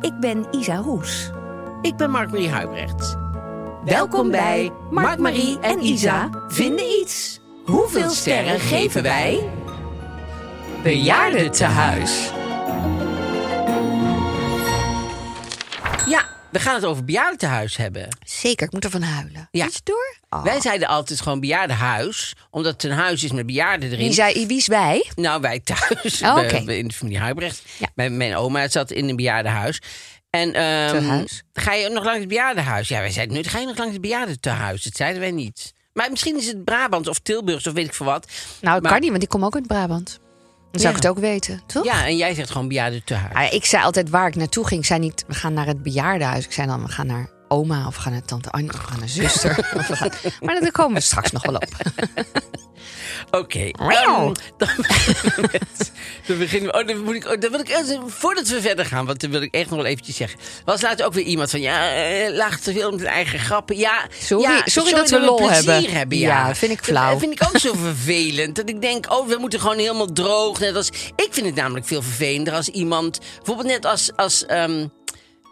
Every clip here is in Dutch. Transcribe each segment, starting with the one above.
Ik ben Isa Roes. Ik ben Mark-Marie Huibrecht. Welkom bij Mark, Marie en Isa vinden iets. Hoeveel sterren geven wij? Bejaarden te huis. We gaan het over bejaardentehuis hebben. Zeker, ik moet ervan huilen. Ja. Iets door? Oh. Wij zeiden altijd gewoon bejaardenhuis, omdat het een huis is met bejaarden erin. Wie zei wie is wij? Nou, wij thuis, Oh, bij- in de familie Huibrecht. Ja. Mijn, mijn oma zat in een bejaardenhuis. En ehm, ga je nog langs het bejaardenhuis? Ja, wij zeiden nooit, ga je nog langs het bejaardentehuis? Dat zeiden wij niet. Maar misschien is het Brabant of Tilburgs of weet ik veel wat. Nou, Maar- kan niet, want ik kom ook uit Brabant. Dan zou Ja. ik het ook weten, toch? Ja, en jij zegt gewoon bejaardentehuis. Ah, ik zei altijd waar ik naartoe ging. Ik zei niet, we gaan naar het bejaardenhuis. Ik zei dan, we gaan naar oma of we gaan naar tante Anja of we gaan naar zuster. Of we gaan- Maar daar komen we straks nog wel op. Oké. Ehm, dan, dan beginnen we. Oh, dan, moet ik, oh, dan wil ik eerst- voordat we verder gaan, want dan wil ik echt nog wel eventjes zeggen. Was laatst ook weer iemand van ja, eh, lacht te veel met eigen grappen. Ja, Sorry- ja, sorry dat we lol plezier hebben. ja. Ja, vind ik flauw. Dat vind ik ook zo vervelend. Dat ik denk, oh, we moeten gewoon helemaal droog. Net als, ik vind het namelijk veel vervelender als iemand, bijvoorbeeld net als. als ehm,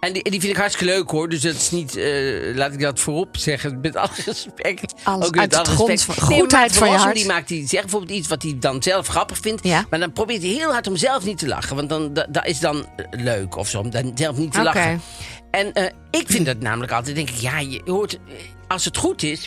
en die, die vind ik hartstikke leuk hoor. Dus dat is niet, eh, laat ik dat voorop zeggen, met alle respect. Alles Ook met alle grond respect. van- Nee, goedheid van je hart. Die maakt die zegt bijvoorbeeld iets wat hij dan zelf grappig vindt. Ja. Maar dan probeert hij heel hard om zelf niet te lachen. Want dan, dat, is dan eh, leuk of zo. Om dan zelf niet te Oké. lachen. En eh, ik vind dat namelijk altijd. denk ik, ja, je hoort. Eh, Als het goed is,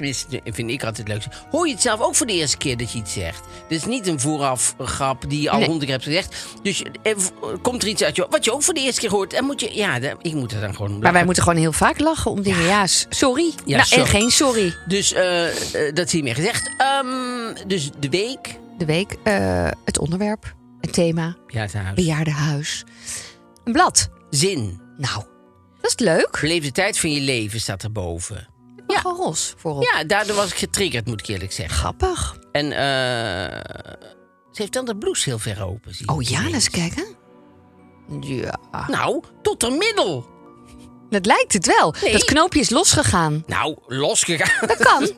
vind ik altijd het leukste. Hoor je het zelf ook voor de eerste keer dat je iets zegt. Dit is niet een vooraf grap die je al Nee. honderd keer hebt gezegd. Dus eh, v- komt er iets uit je, wat je ook voor de eerste keer hoort. En moet je, ja, ik moet er dan gewoon om Maar wij moeten gewoon heel vaak lachen om dingen. Ja, sorry. Ja, nou, sorry. En geen sorry. Dus eh, eh, dat zie je meer gezegd. Ehm, dus de week. De week, eh, het onderwerp, het thema, Ja, het huis. bejaardenhuis. Een blad. Zin. Nou, dat is leuk. Beleef de tijd van je leven staat erboven. Ja. Gewoon ros voorop. Ja, daardoor was ik getriggerd, moet ik eerlijk zeggen. Grappig. En eh ze heeft dan de blouse heel ver open. Zie Oh ja, eens kijken. Ja, Nou, tot de middel. dat lijkt het wel. Nee. Dat knoopje is losgegaan. Nou, losgegaan. Dat kan.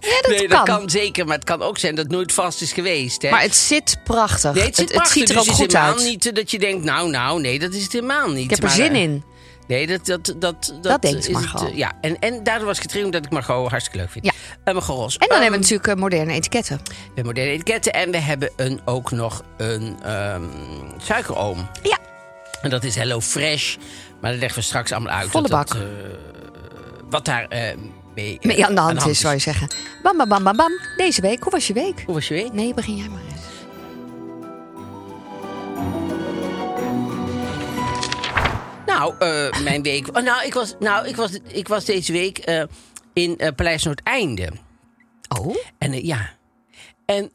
Ja, dat nee, kan. dat kan zeker. Maar het kan ook zijn dat het nooit vast is geweest. Hè? Maar het zit prachtig. nee, het, zit het, ziet er prachtig, ook dus goed het is helemaal uit. niet eh, dat je denkt, nou, nou, nee, dat is het helemaal niet. Ik heb er Maar, zin eh, in. Nee, dat, dat, dat, dat, Dat denkt is Margot. het, eh, ja, en, en daardoor was ik getriggerd dat ik Margot hartstikke leuk vind. Ja. En Margot Ros. En dan Ehm, hebben we natuurlijk eh, moderne etiketten. We hebben moderne etiketten en we hebben een, ook nog een ehm, suikeroom. Ja. En dat is Hello Fresh. Maar dat leggen we straks allemaal uit. Volle dat, bak. eh, wat daar mee, Mee aan de hand is, zou je zeggen. Bam, bam, bam, bam, bam. Deze week, hoe was je week? Hoe was je week? Nee, begin jij maar eens. Nou, eh, mijn week... oh, nou, ik was, nou ik, was, ik was deze week eh, in eh, Paleis Noordeinde. Oh, En ja... En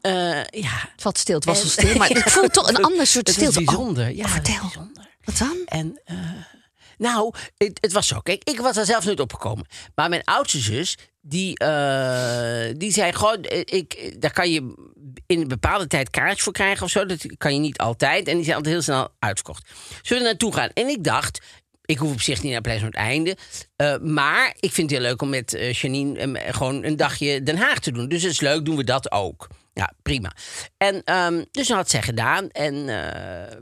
ja... het valt stil. Het was En- al stil, maar ik voel toch een ander soort Het is stilte. bijzonder. Oh, ja, het vertel. bijzonder. Wat dan? En nou, het, het was zo. Kijk, ik was daar zelf nooit opgekomen. Maar mijn oudste zus, die, eh, die zei gewoon, eh, ik, daar kan je in een bepaalde tijd kaartjes voor krijgen of zo. Dat kan je niet altijd. En die zijn altijd heel snel uitverkocht. Zullen we naartoe gaan? En ik dacht, ik hoef op zich niet naar Pleis het einde. eh, maar ik vind het heel leuk om met eh, Janine eh, gewoon een dagje Den Haag te doen. Dus het is leuk, doen we dat ook. Ja, prima. En ehm, dus dat had zij gedaan. En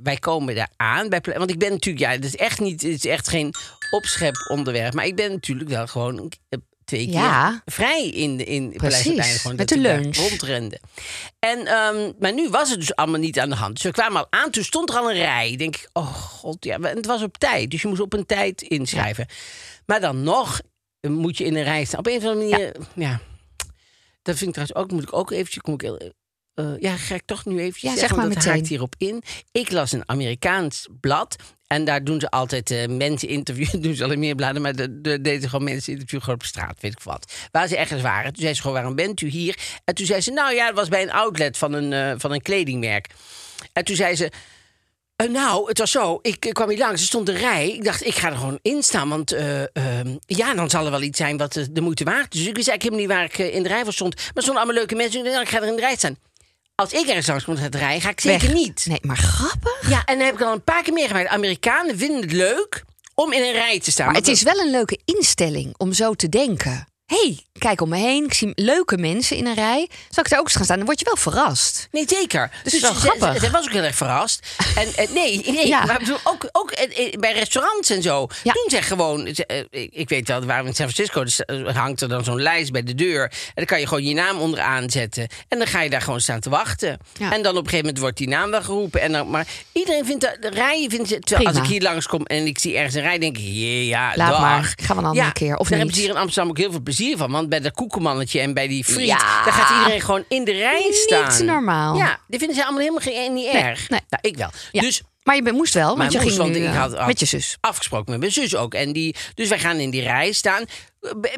wij komen daar aan. Want ik ben natuurlijk, ja, het is echt niet, het is echt geen opschep onderwerp. Maar ik ben natuurlijk wel gewoon twee keer Ja. vrij in, de- in Uiteindelijk. Gewoon met de lunch. Rondrende. En, ehm, maar nu was het dus allemaal niet aan de hand. Dus we kwamen al aan, toen stond er al een rij. Denk ik, oh god, ja. En het was op tijd, dus je moest op een tijd inschrijven. Maar dan nog eh, moet je in een rij staan. Op een of andere manier, ja. Dat vind ik trouwens ook, moet ik ook eventjes... Kom ik eh, ja, ga ik toch nu eventjes Ja, zeg zeggen, maar want dat haakt hierop in. Ik las een Amerikaans blad. En daar doen ze altijd eh, mensen interviewen. doen ze alleen meer bladen, maar de, de, deden gewoon mensen interviewen gewoon op straat, weet ik wat. Waar ze ergens waren. Toen zei ze gewoon, waarom bent u hier? En toen zei ze, nou ja, het was bij een outlet van een, eh, van een kledingmerk. En toen zei ze, nou, het was zo. Ik kwam hier langs, er stond een rij. Ik dacht, ik ga er gewoon in staan. Want eh, ehm, ja, dan zal er wel iets zijn wat de moeite waard is. Dus ik wist eigenlijk helemaal niet waar ik in de rij voor stond. Maar er stonden allemaal leuke mensen. Ik dacht, nou, ik ga er in de rij staan. Als ik ergens langs kom met de rij, ga ik zeker niet. Nee, maar grappig. Ja, en dan heb ik al een paar keer meegemaakt. Amerikanen vinden het leuk om in een rij te staan. Maar Want het is wel een leuke instelling om zo te denken. hey, kijk om me heen. Ik zie leuke mensen in een rij. Zal ik daar ook eens gaan staan? Dan word je wel verrast. Nee, zeker. Dus het is grappig. Was ook heel erg verrast. En eh, nee, nee Ja. maar bedoel, ook, ook eh, eh, bij restaurants en zo. Ja. Doen ze gewoon... ik, weet wel, waar we in San Francisco... Dus, hangt er dan zo'n lijst bij de deur. En dan kan je gewoon je naam onderaan zetten. En dan ga je daar gewoon staan te wachten. Ja. En dan op een gegeven moment wordt die naam wel geroepen. En dan, maar iedereen vindt de, de rijen... Vindt, ze- terwijl als ik hier langskom en ik zie ergens een rij... denk ik, jee, ja, Laat dag. maar. Gaan we een andere keer, of daar niet? hebben ze hier in Amsterdam ook heel veel plezier van. Want bij dat koekenmannetje en bij die friet... Ja. daar gaat iedereen gewoon in de rij Niet staan. normaal. Ja, die vinden ze allemaal helemaal geen, niet Nee, erg. nee. Nou, ik wel. Ja. Dus Maar je moest wel, want je moest, ging nu, ik eh, had, had met je zus. afgesproken met mijn zus ook. En die, dus wij gaan in die rij staan.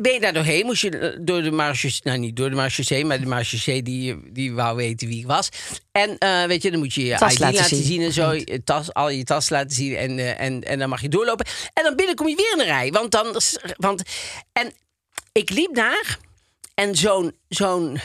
Ben je daar doorheen? Moest je eh, door de marges, nou niet door de heen, maar de marges die, die wou weten wie ik was. En eh, weet je, dan moet je je Tas ID laten laten, zien. zien. en zo, je tas, al je tas laten zien en, eh, en, en dan mag je doorlopen. En dan binnen kom je weer in de rij, want dan, want en ik liep daar en zo'n zo'n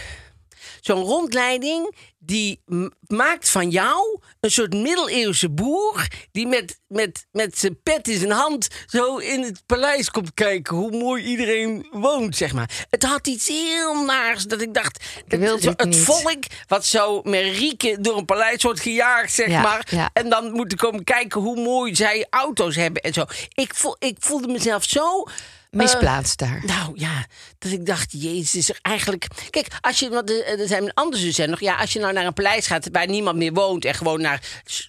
zo'n rondleiding die maakt van jou een soort middeleeuwse boer die met, met, met zijn pet in zijn hand zo in het paleis komt kijken hoe mooi iedereen woont, zeg maar. Het had iets heel naars dat ik dacht, zo- het het niet. volk wat zo met rieken door een paleis wordt gejaagd, zeg Ja, maar. ja. En dan moeten komen kijken hoe mooi zij auto's hebben en zo. Ik, voel, ik voelde mezelf zo... eh, Misplaatst daar. nou ja, dat ik dacht, jezus, is er eigenlijk... Kijk, als je, want er zijn andere zussen nog... Ja, als je nou naar een paleis gaat waar niemand meer woont... en gewoon naar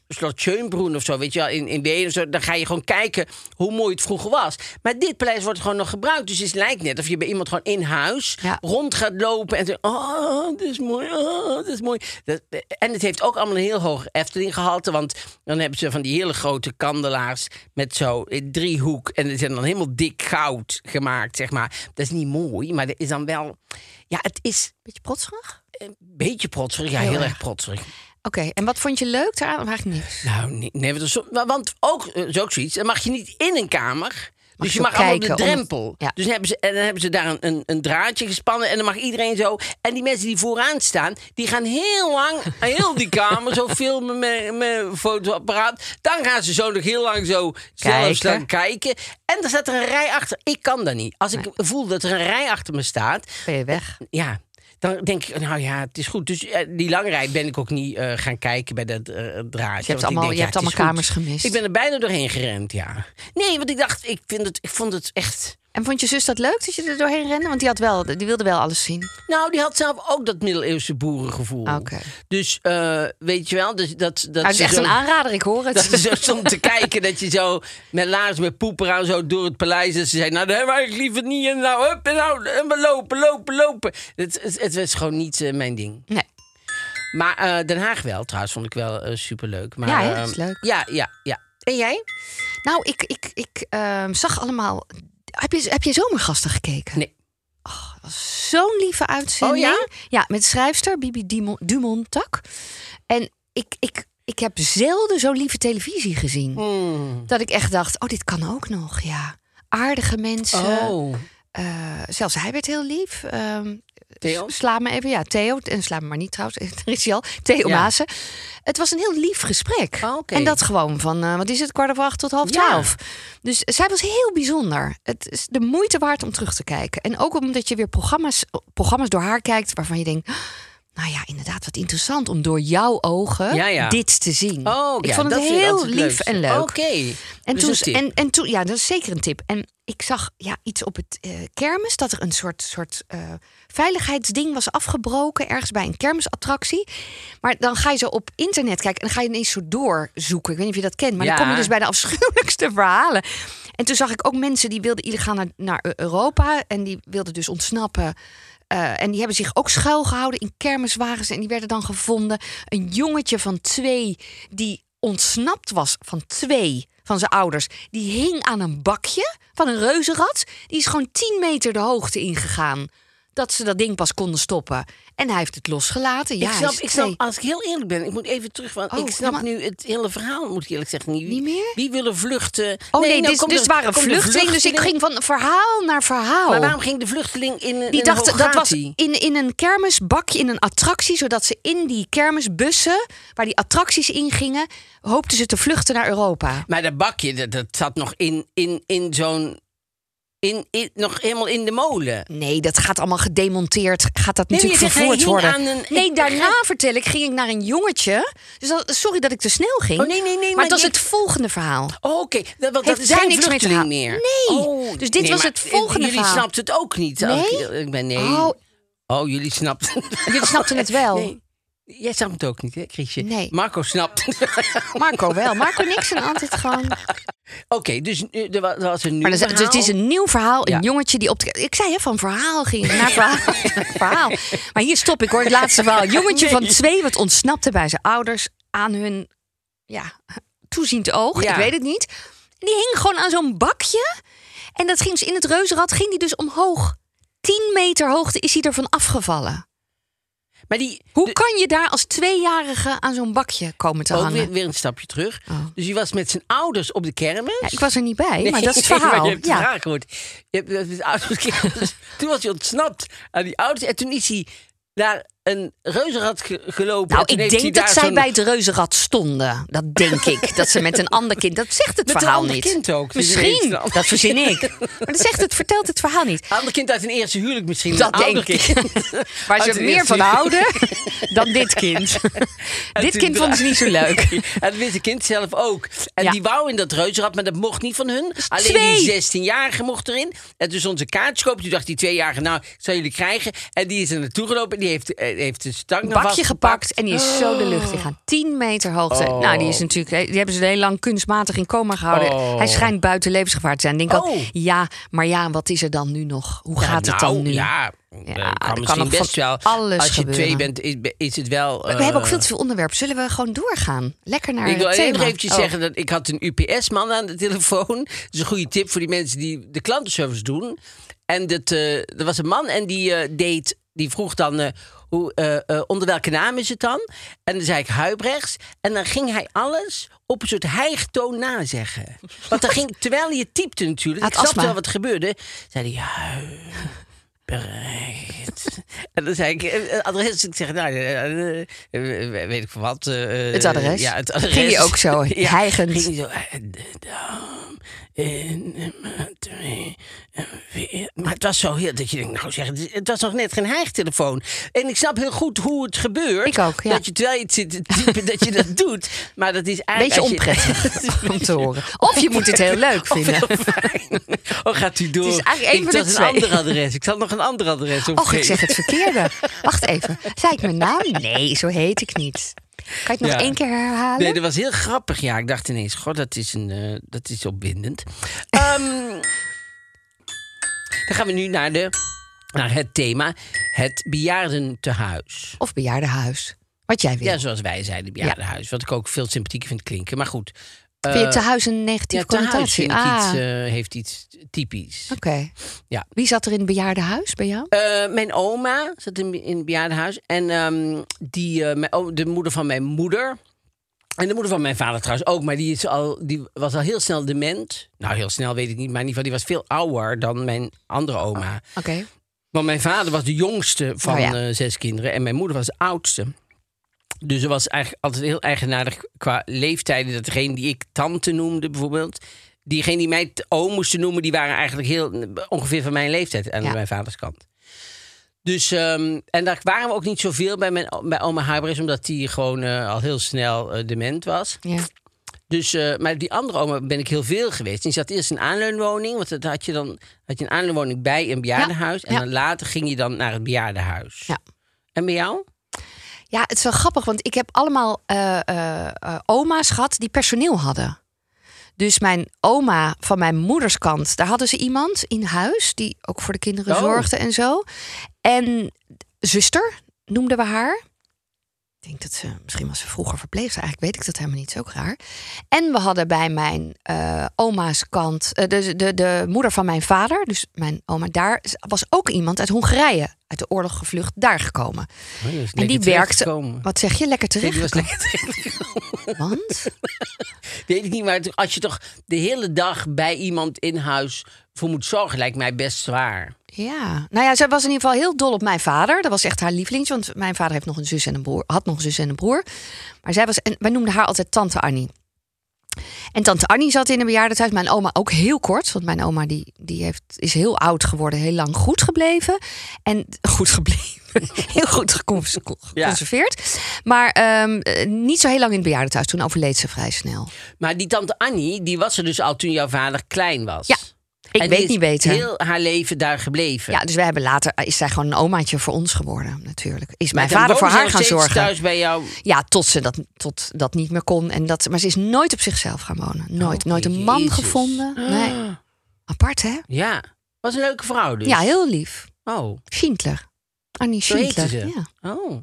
Slot Schönbrunn of zo, weet je wel, in, in Wenen of zo... dan ga je gewoon kijken hoe mooi het vroeger was. Maar dit paleis wordt gewoon nog gebruikt. Dus het lijkt net of je bij iemand gewoon in huis Ja. rond gaat lopen... en zo, oh, dit is mooi, oh, dit is mooi. Dat, en het heeft ook allemaal een heel hoog Efteling gehalte... want dan hebben ze van die hele grote kandelaars... met zo in driehoek... en die zijn dan helemaal dik goud gemaakt, zeg maar. Dat is niet mooi, maar dat is dan wel... Ja, het is Beetje protserig? een beetje protserig. Ja, Heel heel, erg. erg protserig. Oké, en wat vond je leuk daaraan? Of eigenlijk niks? Nou, nee, nee want, dat is ook, eh, is ook zoiets, dan mag je niet in een kamer... Dus je mag allemaal de om- drempel. Ja. Dus dan hebben ze, en dan hebben ze daar een, een, een draadje gespannen. En dan mag iedereen zo. En die mensen die vooraan staan, die gaan heel lang, heel die kamer zo filmen met, met fotoapparaat. Dan gaan ze zo nog heel lang zo zelf staan kijken. En er staat er een rij achter. Ik kan dat niet. Als ik voel dat er een rij achter me staat, Ben je weg? ja, dan denk ik, nou ja, het is goed. Dus eh, die lange rij ben ik ook niet eh, gaan kijken bij dat eh, draadje. Je hebt allemaal- denk, je ja, hebt het is allemaal goed. kamers gemist. Ik ben er bijna doorheen gerend, ja. Nee, want ik dacht, ik, vind het, ik vond het echt... En vond je zus dat leuk dat je er doorheen rende? Want die, had wel, die wilde wel alles zien. Nou, die had zelf ook dat middeleeuwse boerengevoel. Oké. Dus uh, weet je wel, dus dat, dat Nou, het is echt zo, een aanrader, ik hoor het. Dat ze zo stond te kijken dat je zo met laars met poeper aan zo door het paleis. En ze zei, nou, dat hebben we eigenlijk liever niet. En nou, hup, en nou, en we lopen, lopen, lopen. Het, het, het was gewoon niet uh, mijn ding. Nee. Maar uh, Den Haag wel, trouwens, vond ik wel superleuk. Maar, Ja, hè, dat is leuk. Ja, ja, ja. En jij? Nou, ik, ik, ik uh, zag allemaal... Heb je, heb je zomergasten gekeken? Nee. Oh, dat was zo'n lieve uitzending. Oh ja? Ja, met schrijfster Bibi Dumont- Dumontak. En ik, ik, ik heb zelden zo lieve televisie gezien. Hmm. Dat ik echt dacht, oh, dit kan ook nog, ja. Aardige mensen. Oh. Uh, zelfs hij werd heel lief. Um, Theo? Sla me even, ja, Theo. En sla me maar niet trouwens, er is hij al. Theo Ja. Maassen. Het was een heel lief gesprek. Oh. En dat gewoon van, uh, wat is het, kwart over acht tot half Ja. twaalf. Dus zij was heel bijzonder. Het is de moeite waard om terug te kijken. En ook omdat je weer programma's, programma's door haar kijkt waarvan je denkt... Nou ja, inderdaad, wat interessant om door jouw ogen Ja, ja. dit te zien. Oh, ik ja, vond het heel lief leuk. en leuk. Oké. En Dus toen, en, en toen, ja, dat is zeker een tip. En ik zag ja, iets op het eh, kermis dat er een soort, soort eh, veiligheidsding was afgebroken ergens bij een kermisattractie. Maar dan ga je zo op internet kijken en dan ga je ineens zo doorzoeken. Ik weet niet of je dat kent, maar dan kom je dus bij de afschuwelijkste verhalen. En toen zag ik ook mensen die wilden illegaal naar, naar Eu- Europa en die wilden dus ontsnappen. Eh, en die hebben zich ook schuilgehouden in kermiswagens en die werden dan gevonden. Een jongetje van twee die ontsnapt was van twee van zijn ouders. Die hing aan een bakje van een reuzenrad. Die is gewoon 10 meter de hoogte ingegaan. Dat ze dat ding pas konden stoppen. En hij heeft het losgelaten. Ja, ik snap, ik snap, als ik heel eerlijk ben, ik moet even terug, want Oh, ik snap nu het hele verhaal, moet ik eerlijk zeggen. Niet, Niet meer? Wie willen vluchten? Oh nee, nou dus, komt dus het waren vluchtelingen. Dus ik ging van verhaal naar verhaal. Maar waarom ging de vluchteling in een Die in dachten, dat was in, in een kermisbakje, in een attractie, zodat ze in die kermisbussen, waar die attracties in gingen, hoopten ze te vluchten naar Europa. Maar dat bakje, dat, dat zat nog in, in, in zo'n... In, in, nog helemaal in de molen. Nee, dat gaat allemaal gedemonteerd. Gaat dat Nee, natuurlijk vervoerd worden? een- nee, daarna vertel ik, ging ik naar een jongetje. Dus dat, sorry dat ik te snel ging. Oh, nee, nee, nee, Maar, was je- het volgende verhaal. Oh, Oké, dat, want dat Heeft is geen niks meer. Nee, Oh, dus dit nee, was het volgende Jullie verhaal. snapten het ook niet. Nee? Ik ben nee. Oh. Oh, jullie snapten Jullie snapten het wel. Nee. Jij snapt het ook niet, hè, Chrisje? Nee. Marco snapt het. Marco wel. Marco Nixon altijd gewoon. Oké, dus er wa- er was een nieuw Maar dat dus het is een nieuw verhaal. Een Ja. jongetje die op de. Ik zei hè, van verhaal ging naar verhaal. verhaal. Maar hier stop ik hoor. Het laatste verhaal. Een jongetje van twee wat ontsnapte bij zijn ouders aan hun ja, toeziend oog. Ja. Ik weet het niet. En die hing gewoon aan zo'n bakje. En dat ging dus in het reuzenrad. Ging die dus omhoog. 10 meter hoogte is hij ervan afgevallen. Maar die, Hoe de- kan je daar als tweejarige aan zo'n bakje komen te ook hangen? weer, weer een stapje terug. Oh. Dus je was met zijn ouders op de kermis. Ja, ik was er niet bij, maar dat is het maar verhaal. je hebt ja. het gehoord. Je hebt met ouders. Toen was hij ontsnapt aan die ouders. En toen is hij naar een reuzenrad ge- gelopen. Nou, ik denk dat zij bij het reuzenrad stonden. Dat denk ik. Dat ze met een ander kind. Dat zegt het Met een verhaal ander niet. kind ook. Dus Misschien. een Dat verzin ik. Maar dat zegt het, vertelt het verhaal niet. Ander kind uit een eerste huwelijk misschien. Dat een denk ik. Waar ze een meer van houden dan dit kind. Dit kind vonden ze niet zo leuk. En dat wist het kind zelf ook. En Ja. die wou in dat reuzenrad, maar dat mocht niet van hun. Alleen twee. die 16-jarige mocht erin. En dus onze kaartjes kopen. Toen dacht die tweejarige, nou, zal jullie krijgen. En die is er naartoe gelopen. En die heeft, eh, heeft de stang Een bakje vastgepakt. gepakt en die is zo de lucht gegaan. 10 meter hoogte. Oh. Nou, die is natuurlijk. Die hebben ze heel lang kunstmatig in coma gehouden. Oh. Hij schijnt buiten levensgevaar te zijn. Denk al, Oh. ja, maar ja, wat is er dan nu nog? Hoe Ja, gaat het nou, dan nu? Ja, Ja, eh, kan misschien best wel. alles Als je gebeuren. twee bent, is, is het wel... We hebben ook eh, veel te veel onderwerpen. Zullen we gewoon doorgaan? Lekker naar Ik wil eventjes Oh. zeggen dat ik had een UPS-man aan de telefoon. Dat is een goede tip voor die mensen die de klantenservice doen. En dat, eh, er was een man en die deed, die vroeg dan hoe, eh, eh, onder welke naam is het dan? En dan zei ik Huibrechts. En dan ging hij alles op een soort hijgtoon nazeggen. Want dan ging, terwijl je typte natuurlijk, ik snapte wel wat gebeurde, zei hij Huibrechts. En dan zei ik, eh, adres, ik zeg, nou, weet ik veel wat. Het adres? Ja, het adres. Ging je ook zo, hijgend? Ging je zo, nummer twee en vier. Maar het was zo heel dat je denkt, nou zeg, het was nog net geen hijgtelefoon. En ik snap heel goed hoe het gebeurt. Ik ook, ja. Dat je terwijl je het zit te typen, dat je dat doet. Maar dat is eigenlijk... Beetje onprettig om te horen. Of je moet het heel leuk Of vinden. heel fijn. Oh, gaat u door. Het is eigenlijk één ik van had de een ander adres. Ik had nog een ander adres Och, ik opgeven. zeg het verkeerde. Wacht even. Zei ik mijn naam? Nee, zo heet ik niet. Kan je het nog Ja. één keer herhalen? Nee, dat was heel grappig. Ja, ik dacht ineens, god, dat is, een, eh, dat is opwindend. Ehm, dan gaan we nu naar, de, naar het thema, het bejaardentehuis. Of bejaardenhuis. Wat jij wil. Ja, zoals wij zeiden, bejaardenhuis. Wat ik ook veel sympathieker vind klinken. Maar goed. Vind je eh, te huis een negatieve ja, connotatie? ah, iets, eh, heeft iets typisch. oké. Ja. Wie zat er in het bejaardenhuis bij jou? Eh, mijn oma zat in, in het bejaardenhuis. En ehm, die, eh, mijn, de moeder van mijn moeder. En de moeder van mijn vader trouwens ook. Maar die, is al, die was al heel snel dement. Nou, heel snel weet ik niet. Maar in ieder geval, die was veel ouder dan mijn andere oma. Oké. Want mijn vader was de jongste van Oh ja. eh, zes kinderen. En mijn moeder was de oudste. Dus er was eigenlijk altijd heel eigenaardig qua leeftijden. Dat degene die ik tante noemde bijvoorbeeld... Diegene die mij oom moesten noemen... die waren eigenlijk heel, ongeveer van mijn leeftijd aan Ja. mijn vaders kant. Dus, ehm, en daar waren we ook niet zoveel bij, mijn, bij oma Huibrechts... omdat die gewoon eh, al heel snel eh, dement was. Ja. Dus, eh, maar die andere oma ben ik heel veel geweest. Die zat eerst in een aanleunwoning. Want dat had je dan had je een aanleunwoning bij een bejaardenhuis. En dan later ging je dan naar het bejaardenhuis. Ja. En bij jou? Ja, het is wel grappig, want ik heb allemaal eh, eh, eh, oma's gehad die personeel hadden. Dus mijn oma van mijn moeders kant, daar hadden ze iemand in huis die ook voor de kinderen Oh. zorgde en zo. En zuster noemden we haar. Ik denk dat ze, misschien was ze vroeger verpleegster, eigenlijk weet ik dat helemaal niet, ook raar. En we hadden bij mijn oma's kant, de, de, de moeder van mijn vader, dus mijn oma daar, was ook iemand uit Hongarije, uit de oorlog gevlucht, daar gekomen. Oh, die En die werkte. Wat zeg je? Lekker terecht. lekker. Want? Weet ik niet, maar als je toch de hele dag bij iemand in huis voor moet zorgen, lijkt mij best zwaar. Ja. Nou ja, zij was in ieder geval heel dol op mijn vader. Dat was echt haar lievelings. Want mijn vader heeft nog een zus en een broer. Had nog een zus en een broer. Maar zij was. En wij noemden haar altijd Tante Annie. En tante Annie zat in een bejaardentehuis. Mijn oma ook heel kort. Want mijn oma die, die heeft, is heel oud geworden. Heel lang goed gebleven. En goed gebleven. Heel goed gecons- geconserveerd. Maar ehm, eh, niet zo heel lang in het bejaardentehuis. Toen overleed ze vrij snel. Maar die tante Annie, die was er dus al toen jouw vader klein was. Ja, ik En weet niet beter. heel haar leven daar gebleven. Ja, dus we hebben later is zij gewoon een omaatje voor ons geworden, natuurlijk. Is mijn vader voor haar gaan zorgen. thuis bij jou. Ja, tot ze dat, tot dat niet meer kon. En dat, maar ze is nooit op zichzelf gaan wonen. Nooit. Oh, nooit een man Jezus. gevonden. Nee. Apart, hè? Ja, was een leuke vrouw dus. Ja, heel lief. Oh, Schindler. Annie Schindler. Ja. Oh.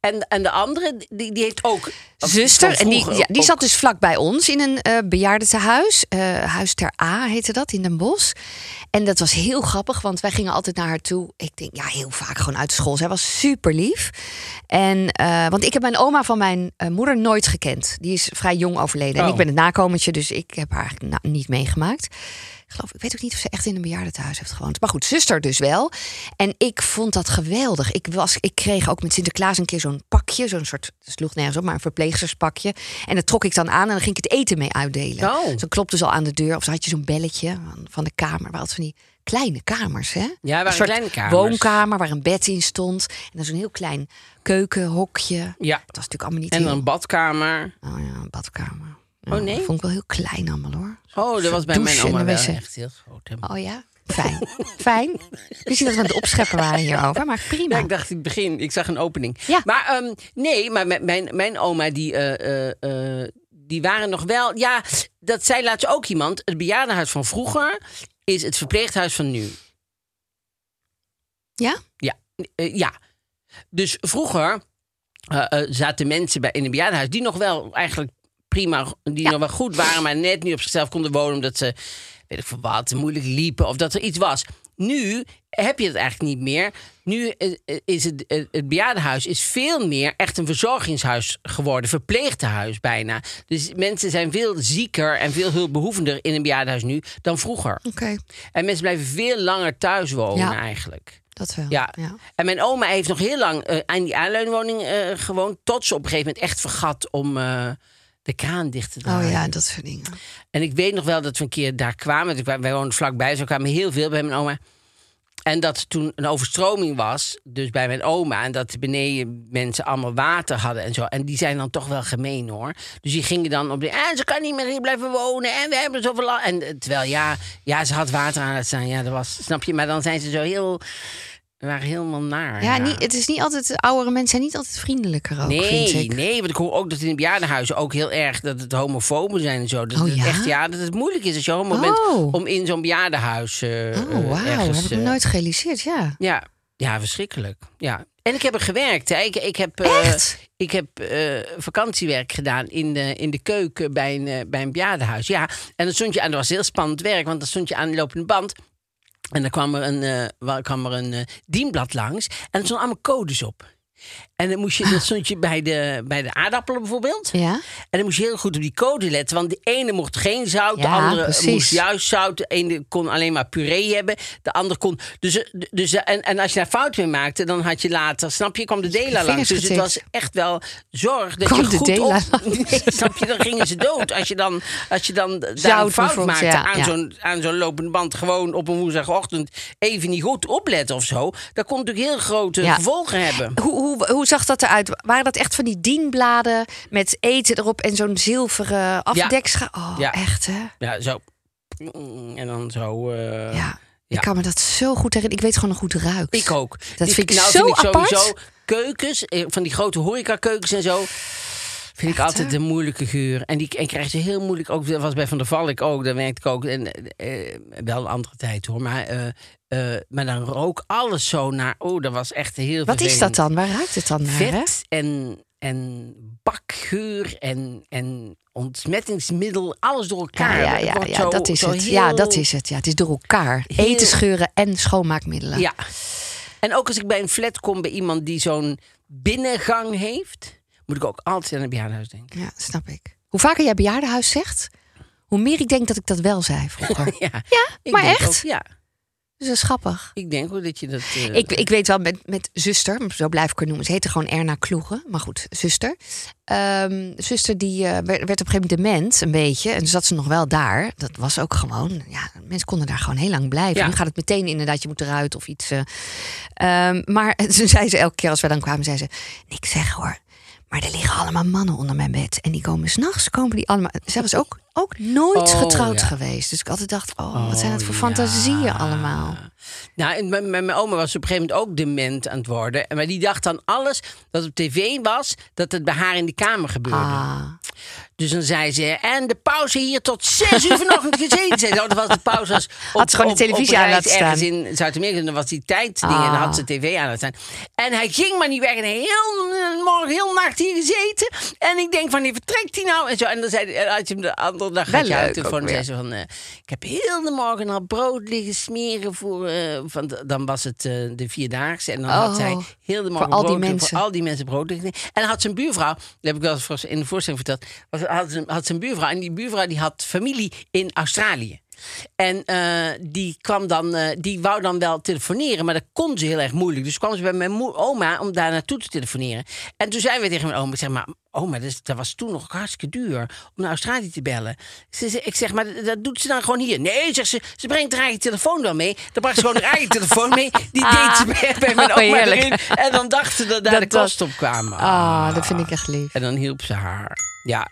En, en de andere, die, die heeft ook... Zuster, en die, ja, die zat dus vlak bij ons in een eh bejaardentehuis. eh Huis ter A heette dat, in Den Bosch. En dat was heel grappig, want wij gingen altijd naar haar toe. Ik denk, ja, heel vaak gewoon uit school. Zij was super lief. En, eh, want ik heb mijn oma van mijn moeder nooit gekend. Die is vrij jong overleden. En Oh. ik ben het nakomertje, dus ik heb haar eigenlijk na- niet meegemaakt. Ik geloof, ik weet ook niet of ze echt in een bejaardentehuis heeft gewoond. Maar goed, zuster dus wel. En ik vond dat geweldig. Ik, was, ik kreeg ook met Sinterklaas een keer zo'n pakje. Zo'n soort, sloeg nergens op, maar een verpleegsterspakje. En dat trok ik dan aan en dan ging ik het eten mee uitdelen. Oh. Dus dan klopte ze al aan de deur. Of dan had je zo'n belletje van- van de kamer. Waar altijd van die kleine kamers, hè? waren een soort kleine kamers. woonkamer waar een bed in stond. En dan zo'n heel klein keukenhokje. Ja, Dat was natuurlijk allemaal niet en heel... dan een badkamer. Oh ja, een badkamer. Oh, nee? Dat vond ik wel heel klein allemaal hoor. Oh, dat was bij mijn oma wel echt heel groot. hè. Oh ja? Fijn. Fijn. Ik zie dat we aan het opscheppen waren hierover, maar prima. Ja, ik dacht in het begin, ik zag een opening. Ja. Maar ehm, nee, maar mijn, mijn, mijn oma, die, eh, eh, eh, die waren nog wel... Ja, dat zei laatst ook iemand. Het bejaardenhuis van vroeger is het verpleeghuis van nu. Ja? Ja, ja. Dus vroeger eh, eh, zaten mensen bij, in een bejaardenhuis... die nog wel eigenlijk prima, die Ja. nog wel goed waren... maar net niet op zichzelf konden wonen... omdat ze, weet ik veel wat, moeilijk liepen of dat er iets was. Nu heb je het eigenlijk niet meer. Nu eh, eh, is het, eh, het bejaardenhuis is veel meer echt een verzorgingshuis geworden. Verpleegtehuis bijna. Dus mensen zijn veel zieker en veel hulpbehoevender in een bejaardenhuis nu dan vroeger. Oké, En mensen blijven veel langer thuis wonen Ja. eigenlijk. dat wel. Ja. En mijn oma heeft nog heel lang eh, aan die aanleunwoning gewoond. Tot ze op een gegeven moment echt vergat om de kraan dicht te draaien. Oh ja, dat soort dingen. En ik weet nog wel dat we een keer daar kwamen. wa- Wij woonden vlakbij, dus we kwamen heel veel bij mijn oma. En dat toen een overstroming was, dus bij mijn oma. En dat beneden mensen allemaal water hadden en zo. En die zijn dan toch wel gemeen hoor. Dus die gingen dan op de. En ze kan niet meer hier blijven wonen. En we hebben zoveel. la-" En eh, terwijl ja, ja, ze had water aan het staan. Ja, dat was. Snap je? Maar dan zijn ze zo heel. We waren helemaal naar. Ja, Niet, het is niet altijd, oudere mensen zijn niet altijd vriendelijker ook, vind Nee, ik. nee, want ik hoor ook dat in de bejaardenhuizen ook heel erg dat het homofoben zijn en zo. Dat Oh, het ja? echt ja, dat het moeilijk is als je homo Oh. bent om in zo'n bejaardenhuis eh Oh, eh, wauw, ergens. heb ik eh, nooit gerealiseerd, ja. ja, ja, verschrikkelijk. Ja. En ik heb er gewerkt. Hè. Ik, ik heb, ik heb vakantiewerk gedaan in de, in de keuken bij een, bij een bejaardenhuis. Ja, en dan stond je aan, dat was heel spannend werk, want dan stond je aan de lopende band. En dan kwam er een, wa- kwam er een eh, dienblad langs en er stonden allemaal codes op. En dan moest je, dat stond je bij de, bij de aardappelen bijvoorbeeld. Ja? En dan moest je heel goed op die code letten. Want de ene mocht geen zout, de Ja, andere precies. moest juist zout. De ene kon alleen maar puree hebben. De ander kon. Dus, dus, en, en als je daar fout mee maakte, dan had je later, snap je, kwam de dela langs. Dus het was echt wel zorg dat Kwam je de goed dela op. Nee, snap je, dan gingen ze dood. Als je dan, als je dan daar Zout een fout maakte ja, aan ja. zo'n aan zo'n lopende band, gewoon op een woensdagochtend even niet goed opletten of zo. Dat kon natuurlijk heel grote gevolgen hebben. Hoe, hoe hoe, hoe zag dat eruit? Waren dat echt van die dienbladen met eten erop en zo'n zilveren afdekscha? Oh, Ja. echt hè? Ja, zo. En dan zo. eh, Ja. ja. Ik kan me dat zo goed herinneren. Ik weet gewoon nog hoe het ruikt. Ik ook. Dat vind ik nou, zo vind ik apart. sowieso keukens, eh, van die grote horecakeukens en zo. Vind ik altijd een moeilijke geur. En die en krijg je heel moeilijk. Ook, dat was bij Van der Valk ook. Daar werkte ik ook. En, eh, eh, wel een andere tijd hoor. Maar, eh, eh, maar dan rook alles zo naar. Oh, dat was echt heel Wat is dat dan? Waar ruikt het dan naar? Hè? Vet en, en bakgeur en, en ontsmettingsmiddel. Alles door elkaar. Ja, ja, Het ja, wordt ja zo- dat is het. Ja, dat is het. Ja, het is door elkaar. Heel- en schoonmaakmiddelen. Ja. En ook als ik bij een flat kom bij iemand die zo'n binnengang heeft, moet ik ook altijd aan een bejaardenhuis denken. Ja, snap ik. Hoe vaker jij bejaardenhuis zegt, hoe meer ik denk dat ik dat wel zei vroeger. Ja, Ja, maar echt? ook- ja, Dus dat is grappig. ik denk ook dat je dat. eh, Ik, ik weet wel met, met zuster, zo blijf ik haar noemen. Ze heette gewoon Erna Kloegen, maar goed, zuster. Ehm, zuster die eh, werd, werd op een gegeven moment dement, een beetje. En zat ze nog wel daar. Dat was ook gewoon, ja, mensen konden daar gewoon heel lang blijven. Ja. Nu gaat het meteen inderdaad, je moet eruit of iets. eh. Ehm, maar toen zei ze elke keer als we dan kwamen, zei ze, niks zeg hoor. Maar er liggen allemaal mannen onder mijn bed. En die komen s'nachts, komen die allemaal... Zij was ook, ook nooit Oh, getrouwd ja. geweest. Dus ik altijd dacht, oh, wat zijn het voor Oh, fantasieën allemaal. Nou, en mijn, mijn, mijn oma was op een gegeven moment ook dement aan het worden. En Maar die dacht dan alles dat op tv was, dat het bij haar in de kamer gebeurde. Ah. Dus dan zei ze, en de pauze hier tot zes uur vanochtend gezeten. Oh, dat was de pauze. als op- Had ze gewoon de televisie aan laten staan. in Zuid-Amerika. En dan was die tijdsdingen en dan had ze tv aan laten staan. En hij ging maar niet weg. En heel, eh, morgen heel nacht hier gezeten. En ik denk, wanneer vertrekt hij nou? En zo. En dan zei hij, had je hem de andere dag Wel je de telefoon. En zei ze van, eh, ik heb heel de morgen al brood liggen smeren voor... eh, van, dan was het de Vierdaagse. En dan had Oh, hij heel de morgen al die brood liggen mensen. voor al die mensen brood liggen. En dan had zijn buurvrouw, dat heb ik wel eens voor- in de voorstelling verteld, was, had, zijn, had zijn buurvrouw. En die buurvrouw die had familie in Australië. En eh, die kwam dan, eh, die wou dan wel telefoneren, maar dat kon ze heel erg moeilijk. Dus kwam ze bij mijn oma om daar naartoe te telefoneren. En toen zei we tegen mijn oma, ik zeg maar, oma, dat, is- dat was toen nog hartstikke duur om naar Australië te bellen. Ze, ze- ik zeg, maar dat- doet ze dan gewoon hier. Nee, zegt ze, ze brengt haar eigen telefoon wel mee. Dan bracht ze gewoon haar eigen telefoon mee. Die deed ze bij, bij mijn Oh, oma erin. En dan dachten ze dat daar Dat de kosten op kwamen. Ah, dat vind ik echt lief. En dan hielp ze haar. Ja,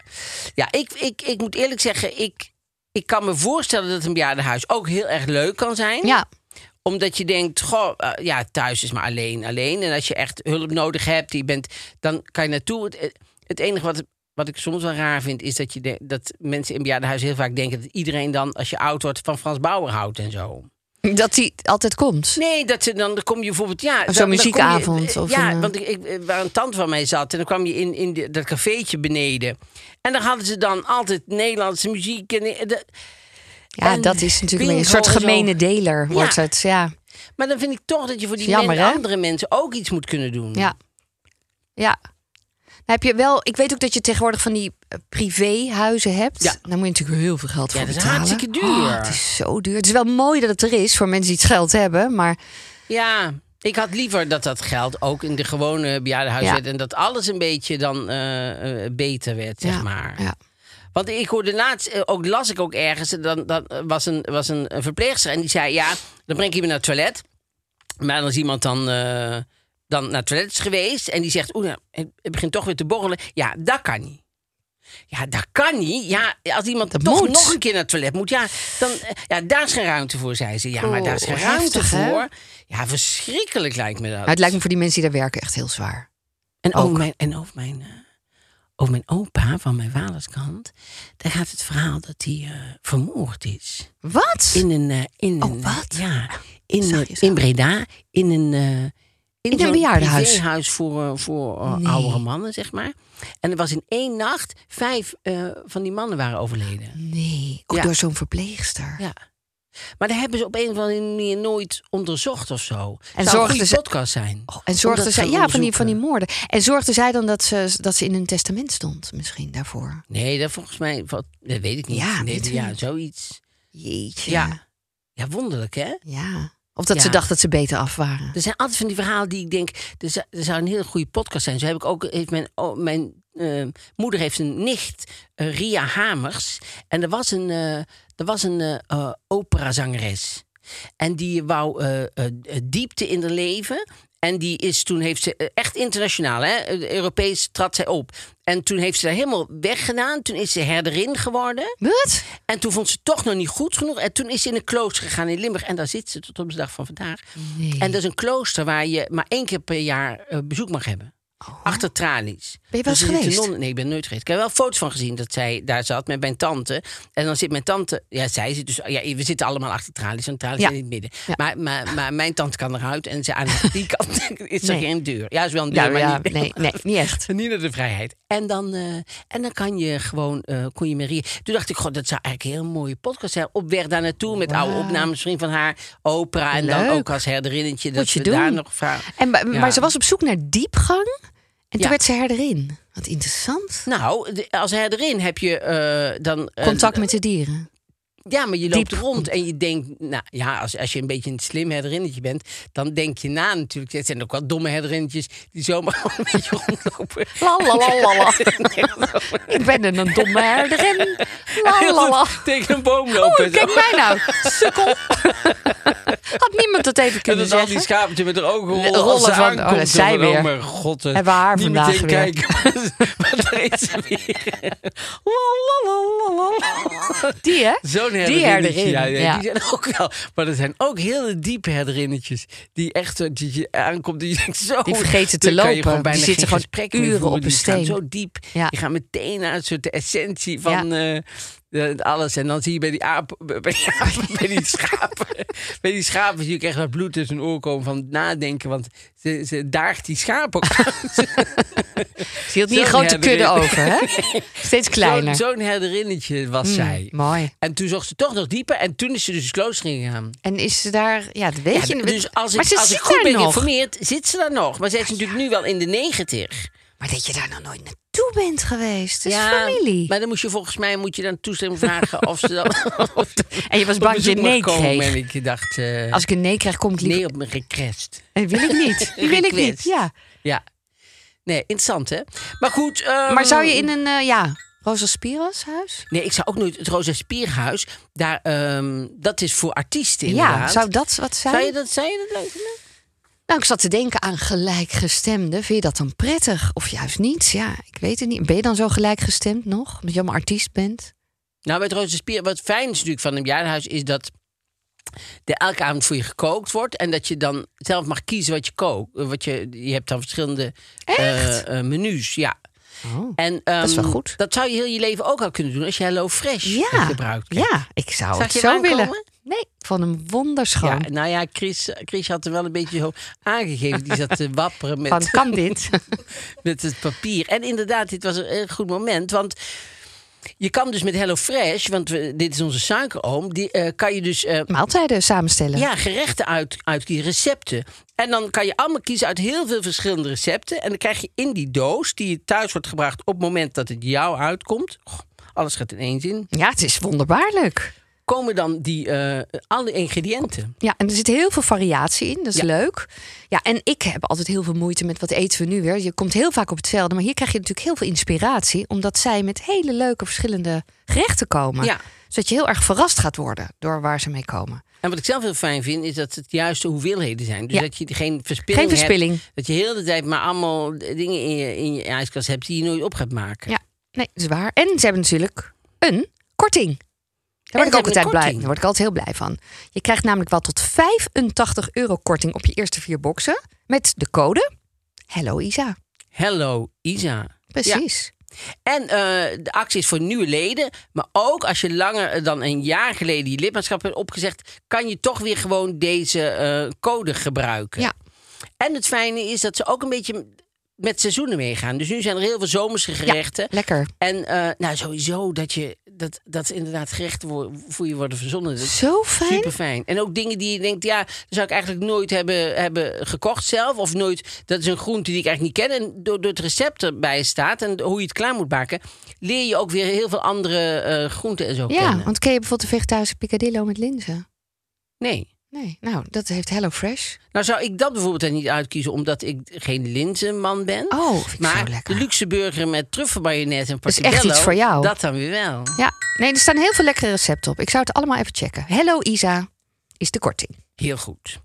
ja ik, ik, ik moet eerlijk zeggen, ik, ik kan me voorstellen dat een bejaardenhuis ook heel erg leuk kan zijn. Ja, Omdat je denkt, goh, eh, ja, thuis is maar alleen, alleen. En als je echt hulp nodig hebt, je bent, dan kan je naartoe. Het, het enige wat, wat ik soms wel raar vind, is dat, je de- dat mensen in bejaardenhuis heel vaak denken dat iedereen dan, als je oud wordt, van Frans Bauer houdt en zo. dat die altijd komt. Nee, dat ze dan, dan kom je bijvoorbeeld, ja. Dan- zo'n dan je- muziekavond of ja, een, eh, want ik, ik, waar een tante van mij zat en dan kwam je in, in de- dat cafeetje beneden. En daar hadden ze dan altijd Nederlandse muziek. En, eh, de- Ja, en dat is natuurlijk een soort gemene deler, Ja. wordt het. Ja, maar dan vind ik toch dat je voor die Jammer, men- hè? andere mensen ook iets moet kunnen doen. ja. ja. Heb je wel, ik weet ook dat je tegenwoordig van die eh, privéhuizen hebt. Ja. Daar moet je natuurlijk heel veel geld Ja, voor dat is betalen. hartstikke duur. Oh, het is zo duur. Het is wel mooi dat het er is voor mensen die het geld hebben, maar Ja, ik had liever dat dat geld ook in de gewone bejaardenhuis Ja. werd. En dat alles een beetje dan eh, eh, beter werd, zeg ja, maar. Ja. Want ik hoorde laatst, ook las ik ook ergens, dan, dan was, een, was een, een verpleegster en die zei: Ja, dan breng ik iemand naar het toilet. Maar is iemand dan, dan naar het toilet is geweest en die zegt: Oeh, nou, het begint toch weer te borrelen. Ja, dat kan niet. Ja, dat kan niet. Ja, als iemand Dat toch moet. nog een keer naar het toilet moet, ja, dan, eh, ja, daar is geen ruimte voor, zei ze. Ja, maar daar is geen Oh, ruimte heftig, hè? voor. Ja, verschrikkelijk lijkt me dat. Het lijkt me voor die mensen die daar werken echt heel zwaar. En Ook. over mijn, en over mijn, eh, over mijn opa van mijn vaderskant, daar gaat het verhaal dat hij eh, vermoord is. Wat? In een, in Oh, een wat? ja, in, in Breda, in een, in een bejaardenhuis? privéhuis voor, eh, voor eh, Nee. oudere mannen, zeg maar. En er was in één nacht vijf eh, van die mannen waren overleden. Nee, ook Ja. door zo'n verpleegster. Ja. Maar daar hebben ze op een of andere manier nooit onderzocht of zo. En Zou een goede ze- podcast zijn. Oh, en zorgde zij, ja, van die, van die moorden. En zorgde zij dan dat ze, dat ze in een testament stond, misschien daarvoor? Nee, dat volgens mij, wat, dat weet ik niet. Ja, nee, zoiets. Jeetje. Ja. Ja, wonderlijk hè? Ja. Of dat Ja. ze dacht dat ze beter af waren. Er zijn altijd van die verhalen die ik denk, er zou, een hele goede podcast zijn. Zo heb ik ook, heeft mijn, oh, mijn eh, moeder heeft een nicht, eh, Ria Hamers. En er was een, eh, er was een operazangeres. En die wou diepte in haar leven. En die is toen heeft ze eh, echt internationaal, hè, eh, Europees trad zij op. En toen heeft ze daar helemaal weggedaan. Toen is ze herderin geworden. Wat? En toen vond ze toch nog niet goed genoeg. En toen is ze in een klooster gegaan in Limburg. En daar zit ze tot op de dag van vandaag. Nee. En dat is een klooster waar je maar één keer per jaar eh, bezoek mag hebben. Achter tralies. Ben je wel eens geweest? nee, ik ben nooit geweest. Ik heb wel foto's van gezien dat zij daar zat met mijn tante. En dan zit mijn tante... Ja, zij zit dus... Ja, we zitten allemaal achter tralies. En tralies Ja. in het midden. Ja. Maar, maar, maar mijn tante kan eruit. En ze, aan die kant is er Nee. geen deur. Ja, is wel een deur, Ja, maar ja, niet... nee, nee, niet echt. Niet naar de vrijheid. En dan, eh, en dan kan je gewoon, kon je Marie. Toen dacht ik, god, dat zou eigenlijk een heel mooie podcast zijn. Op weg daar naartoe met oude opnames misschien van haar opera. En dan ook als herderinnetje. Dat Moet je daar doen. nog vragen. En, maar ze was op zoek naar diepgang. En toen werd ze herderin. Wat interessant. Nou, als herderin heb je eh, dan... eh, Contact met de dieren. Ja, maar je loopt Diep. rond en je denkt... Nou ja, als, als je een beetje een slim herderinnetje bent... dan denk je na natuurlijk. Het zijn ook wel domme herderinnetjes... die zomaar een beetje rondlopen. La la la la la. Ik ben een domme herderin. La Heel la la. goed tegen een boom lopen. Oeh, kijk mij nou. Sukkel. Had niemand dat even En kunnen dat al die zeggen? schaapjes met haar ogen rollen. Rollen als ze van- oh, aankomt, zij dan van, weer. Oh mijn god. eh, Hebben we haar niet vandaag meteen weer. kijken. maar daar is ze weer. Die hè? Zo'n Die herderinnetje. herderin, Ja, ja, ja. Die zijn ook wel. Maar er zijn ook hele diepe herderinnetjes. Die echt zo, die je aankomt. Die, je denkt, zo, Die vergeten te lopen. Die zitten gewoon uren op een steen. zo diep. Die gaan meteen uit soort de essentie van eh, eh, alles. En dan zie je bij die apen, bij, die bij die schapen, bij die schapen zie je echt wat bloed in zijn oor komen van het nadenken. Want ze, ze daagt die schapen ook uit. Ze hield niet een grote kudde over, hè? Steeds kleiner. Zo'n herderinnetje was zij. Mooi. En toen zocht ze toch nog dieper. En toen is ze dus klooster gegaan. En is ze daar, ja, dat weet Ja, je. dus als maar ik, ze als ik goed ben nog. geïnformeerd, zit ze daar nog. Maar zij is natuurlijk nu wel in de negentig. Maar dat je daar nog nooit naartoe bent geweest. Dat is familie. Maar dan moet je volgens mij moet je dan toestemming vragen of ze dan. of En je was bang dat je nee kreeg. En ik dacht. eh, Als ik een nee krijg, kom ik liever... nee op mijn request. Nee, wil ik niet. Die wil ik niet, ja. Ja. Nee, interessant hè. Maar goed. ehm, Maar zou je in een, eh, ja, Rosa Spiras huis? Nee, ik zou ook nooit het Rosa Spierhuis. Daar, ehm, dat is voor artiesten Ja, inderdaad. zou dat wat zijn? Zou je dat, zou je dat leuk vinden? Nou, ik zat te denken aan gelijkgestemden. Vind je dat dan prettig? Of juist niet? Ja, ik weet het niet. Ben je dan zo gelijkgestemd nog? Omdat je allemaal artiest bent? Nou, het Roze Spier, wat fijn is natuurlijk van een bejaardenhuis, is dat er elke avond voor je gekookt wordt. En dat je dan zelf mag kiezen wat je kookt. Wat je, je hebt dan verschillende eh, eh, menus. Ja. Oh. En, Dat is wel ehm, goed. Dat zou je heel je leven ook al kunnen doen als je Hello Fresh Ja, gebruikt. ja, ik zou Zag het je zo willen. Nee, vond hem wonderschoon. Ja, nou ja, Chris, Chris had er wel een beetje zo aangegeven. Die zat te wapperen met, Van, kan dit? met het papier. En inderdaad, dit was een goed moment. Want je kan dus met Hello Fresh, want we, dit is onze suikeroom, die eh, kan je dus eh, Maaltijden samenstellen. ja, gerechten uit, uitkiezen, recepten. En dan kan je allemaal kiezen uit heel veel verschillende recepten. En dan krijg je in die doos, die je thuis wordt gebracht op het moment dat het jou uitkomt. Oh, alles gaat in één zin. Ja, het is wonderbaarlijk. Komen dan die, eh, alle ingrediënten. Ja, en er zit heel veel variatie in. Dat is Ja. leuk. Ja, en ik heb altijd heel veel moeite met wat eten we nu weer. Je komt heel vaak op hetzelfde. Maar hier krijg je natuurlijk heel veel inspiratie. Omdat zij met hele leuke verschillende gerechten komen. Ja. Zodat je heel erg verrast gaat worden door waar ze mee komen. En wat ik zelf heel fijn vind, is dat het juiste hoeveelheden zijn. Dus Ja. dat je geen verspilling, Geen verspilling. hebt. Dat je heel de tijd maar allemaal dingen in je, in je ijskast hebt die je nooit op gaat maken. Ja, nee, dat is waar. En ze hebben natuurlijk een korting. Daar word ik ook altijd blij. Daar word ik altijd heel blij van. Je krijgt namelijk wel tot 85 euro korting op je eerste vier boxen. Met de code Hello Isa. Hello, Isa. Precies. En eh, de actie is voor nieuwe leden. Maar ook als je langer dan een jaar geleden je lidmaatschap hebt opgezegd, kan je toch weer gewoon deze eh, code gebruiken. Ja. En het fijne is dat ze ook een beetje met seizoenen meegaan. Dus nu zijn er heel veel zomerse gerechten. Lekker. En eh, nou, sowieso dat je dat, dat inderdaad gerechten voor je worden verzonnen. Dat Zo fijn. Super fijn. En ook dingen die je denkt, ja, dat zou ik eigenlijk nooit hebben, hebben gekocht zelf. Of nooit, dat is een groente die ik eigenlijk niet ken. En door, door het recept erbij staat en hoe je het klaar moet maken, leer je ook weer heel veel andere eh, groenten en zo Ja, kennen. want ken je bijvoorbeeld de vegetarische picadillo met linzen? Nee. Nee, nou, dat heeft Hello Fresh. Nou zou ik dat bijvoorbeeld dan niet uitkiezen, omdat ik geen linzenman ben. Oh, vind ik maar zo lekker. de luxe burger met truffelmayonaise en is echt iets voor jou. Dat dan weer wel. Ja, nee, er staan heel veel lekkere recepten op. Ik zou het allemaal even checken. Hello Isa is de korting. Heel goed.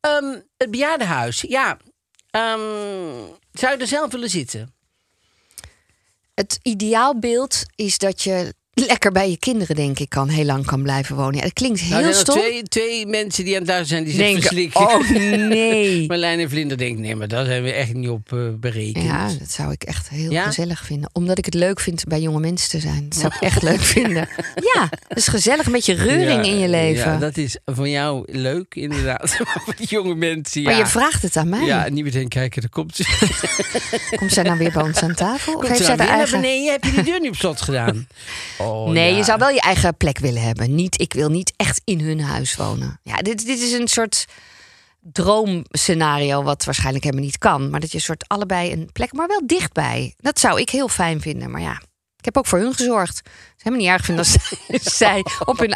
Ehm, het bejaardenhuis. Ja, Ehm, zou je er zelf willen zitten? Het ideaalbeeld is dat je lekker bij je kinderen, denk ik, kan heel lang kan blijven wonen. Ja, dat klinkt heel Nou, er zijn stom. twee, twee mensen die aan het luisteren zijn die zich Denken, verslikken. oh nee. Marlijn en Vlinder denken, nee, maar daar zijn we echt niet op eh, berekend. Ja, dat zou ik echt heel Ja? gezellig vinden. Omdat ik het leuk vind bij jonge mensen te zijn. Dat zou ik echt leuk vinden. Ja, het is gezellig, een beetje reuring Ja, in je leven. Ja, dat is van jou leuk, inderdaad. Jonge mensen, ja. Maar je vraagt het aan mij. Ja, niet meteen kijken, daar komt ze. Komt zij nou weer bij ons aan tafel? Of Komt heeft ze zij nou haar naar eigen... beneden? Heb je die deur niet op slot gedaan? Oh, nee, ja. je zou wel je eigen plek willen hebben. Niet, ik wil niet echt in hun huis wonen. Ja, dit, dit is een soort droomscenario wat waarschijnlijk helemaal niet kan. Maar dat je een soort allebei een plek, maar wel dichtbij. Dat zou ik heel fijn vinden. Maar ja, ik heb ook voor hun gezorgd. Is helemaal niet erg vinden als zij op, hun,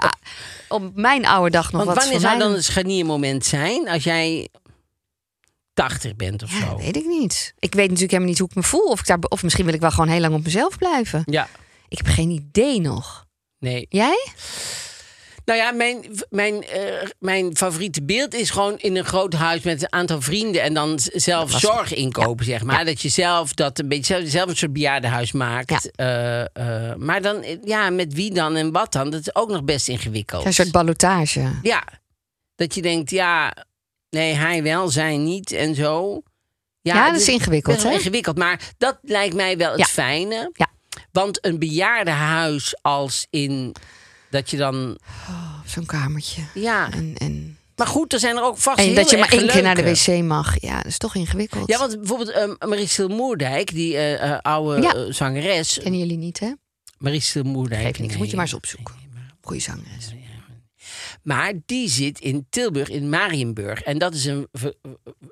op mijn oude dag nog Want wat wanneer zou mij dan het scharniermoment zijn? Als jij 80 bent of Ja, zo? dat weet ik niet. Ik weet natuurlijk helemaal niet hoe ik me voel. Of, ik daar, of misschien wil ik wel gewoon heel lang op mezelf blijven. Ja, Ik heb geen idee nog. nee. Jij? Nou ja, mijn, mijn, eh, mijn favoriete beeld is gewoon in een groot huis met een aantal vrienden en dan zelf zorg inkopen, zeg maar. Dat je zelf dat een beetje zelf, zelf een soort bejaardenhuis maakt. Eh, eh, maar dan, ja, met wie dan en wat dan? Dat is ook nog best ingewikkeld. Een soort ballotage. Ja, dat je denkt, ja, nee, hij wel, zij niet en zo. Ja, dat is ingewikkeld, hè? ingewikkeld, maar dat lijkt mij wel het fijne. Ja. Want een bejaardenhuis als in dat je dan, Op zo'n kamertje. ja. En, en, Maar goed, er zijn er ook vast en heel dat je maar één keer naar de wc mag. Ja, dat is toch ingewikkeld. Ja, want bijvoorbeeld Maristel Moerdijk, die eh, oude Ja. eh, zangeres. Kennen jullie niet, hè? Maristel Moerdijk. Geeft niks. nee. Moet je maar eens opzoeken. Goeie zangeres. Maar die zit in Tilburg, in Marienburg. En dat is een ver-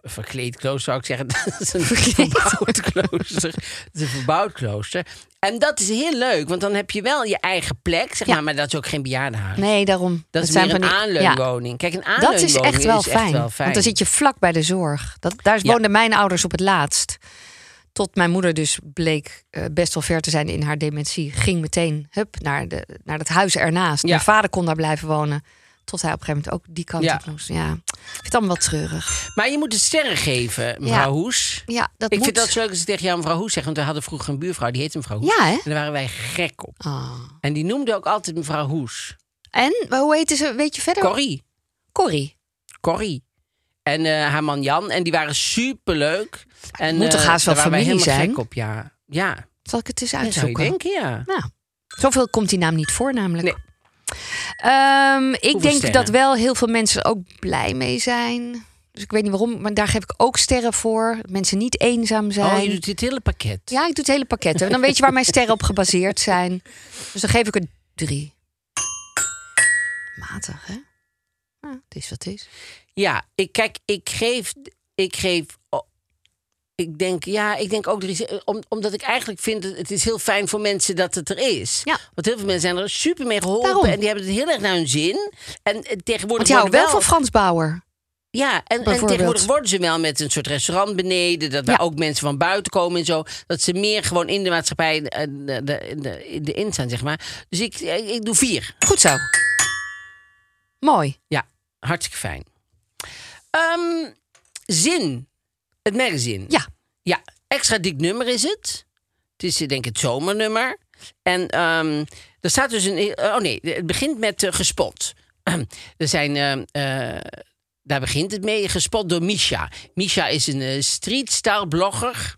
verkleed klooster, zou ik zeggen. Dat is een verbouwd klooster. Dat is een verbouwd klooster. En dat is heel leuk, want dan heb je wel je eigen plek. Zeg Ja. maar, maar dat is ook geen bejaardenhuis. Nee, daarom. Dat is zijn meer een die- aanleunwoning. Kijk, een aanleunwoning dat is echt wel, is fijn, wel fijn. Want dan zit je vlak bij de zorg. Dat, daar Ja. woonden mijn ouders op het laatst. Tot mijn moeder dus bleek eh, best wel ver te zijn in haar dementie. Ging meteen hup, naar, de, naar het huis ernaast. Ja. Mijn vader kon daar blijven wonen. Tot hij op een gegeven moment ook die kant Ja. op moest. Ja, ik vind het allemaal wat treurig. Maar je moet het sterren geven, mevrouw Hoes. Ja, dat Ik moet. vind dat zo leuk als ik tegen jou mevrouw Hoes zeg. Want we hadden vroeger een buurvrouw, die heette mevrouw Hoes. Ja, hè? En daar waren wij gek op. Ah. En die noemde ook altijd mevrouw Hoes. En, hoe heette ze? Weet je verder? Corrie. Corrie. Corrie. En eh, haar man Jan. En die waren superleuk. En, moet toch eh, haast wel familie zijn? gek op, ja. Ja, Zal ik het eens uitzoeken? denken, ja. Nou, zoveel komt die naam niet voor namelijk. Nee. Ehm, ik Hoeveel denk sterren? dat wel heel veel mensen er ook blij mee zijn. Dus ik weet niet waarom, maar daar geef ik ook sterren voor. Dat mensen niet eenzaam zijn. Oh, je doet dit hele pakket. Ja, ik doe het hele pakket. En dan weet je waar mijn sterren op gebaseerd zijn. Dus dan geef ik een drie. Matig, hè? Nou, het is wat het is. Ja, ik, kijk, ik geef... Ik geef... ik denk, ja, ik denk ook... Er is, eh, om, omdat ik eigenlijk vind... dat Het is heel fijn voor mensen dat het er is. Ja. Want heel veel mensen zijn er super mee geholpen. Daarom. En die hebben het heel erg naar hun zin. En eh, tegenwoordig Want wel van Frans Bauer. Ja, en, en tegenwoordig worden ze wel met een soort restaurant beneden. Dat daar Ja. ook mensen van buiten komen en zo. Dat ze meer gewoon in de maatschappij eh, de, de, de, in de in staan, zeg maar. Dus ik, ik, doe vier. Goed zo. Mooi. Ja, hartstikke fijn. Ehm, zin. Het magazine. Ja. Ja, extra dik nummer is het. Het is eh, denk ik het zomernummer. En ehm, er staat dus een... Oh nee, het begint met eh, gespot. er zijn... eh, eh, daar begint het mee. Gespot door Misha. Misha is een eh, streetstyle blogger.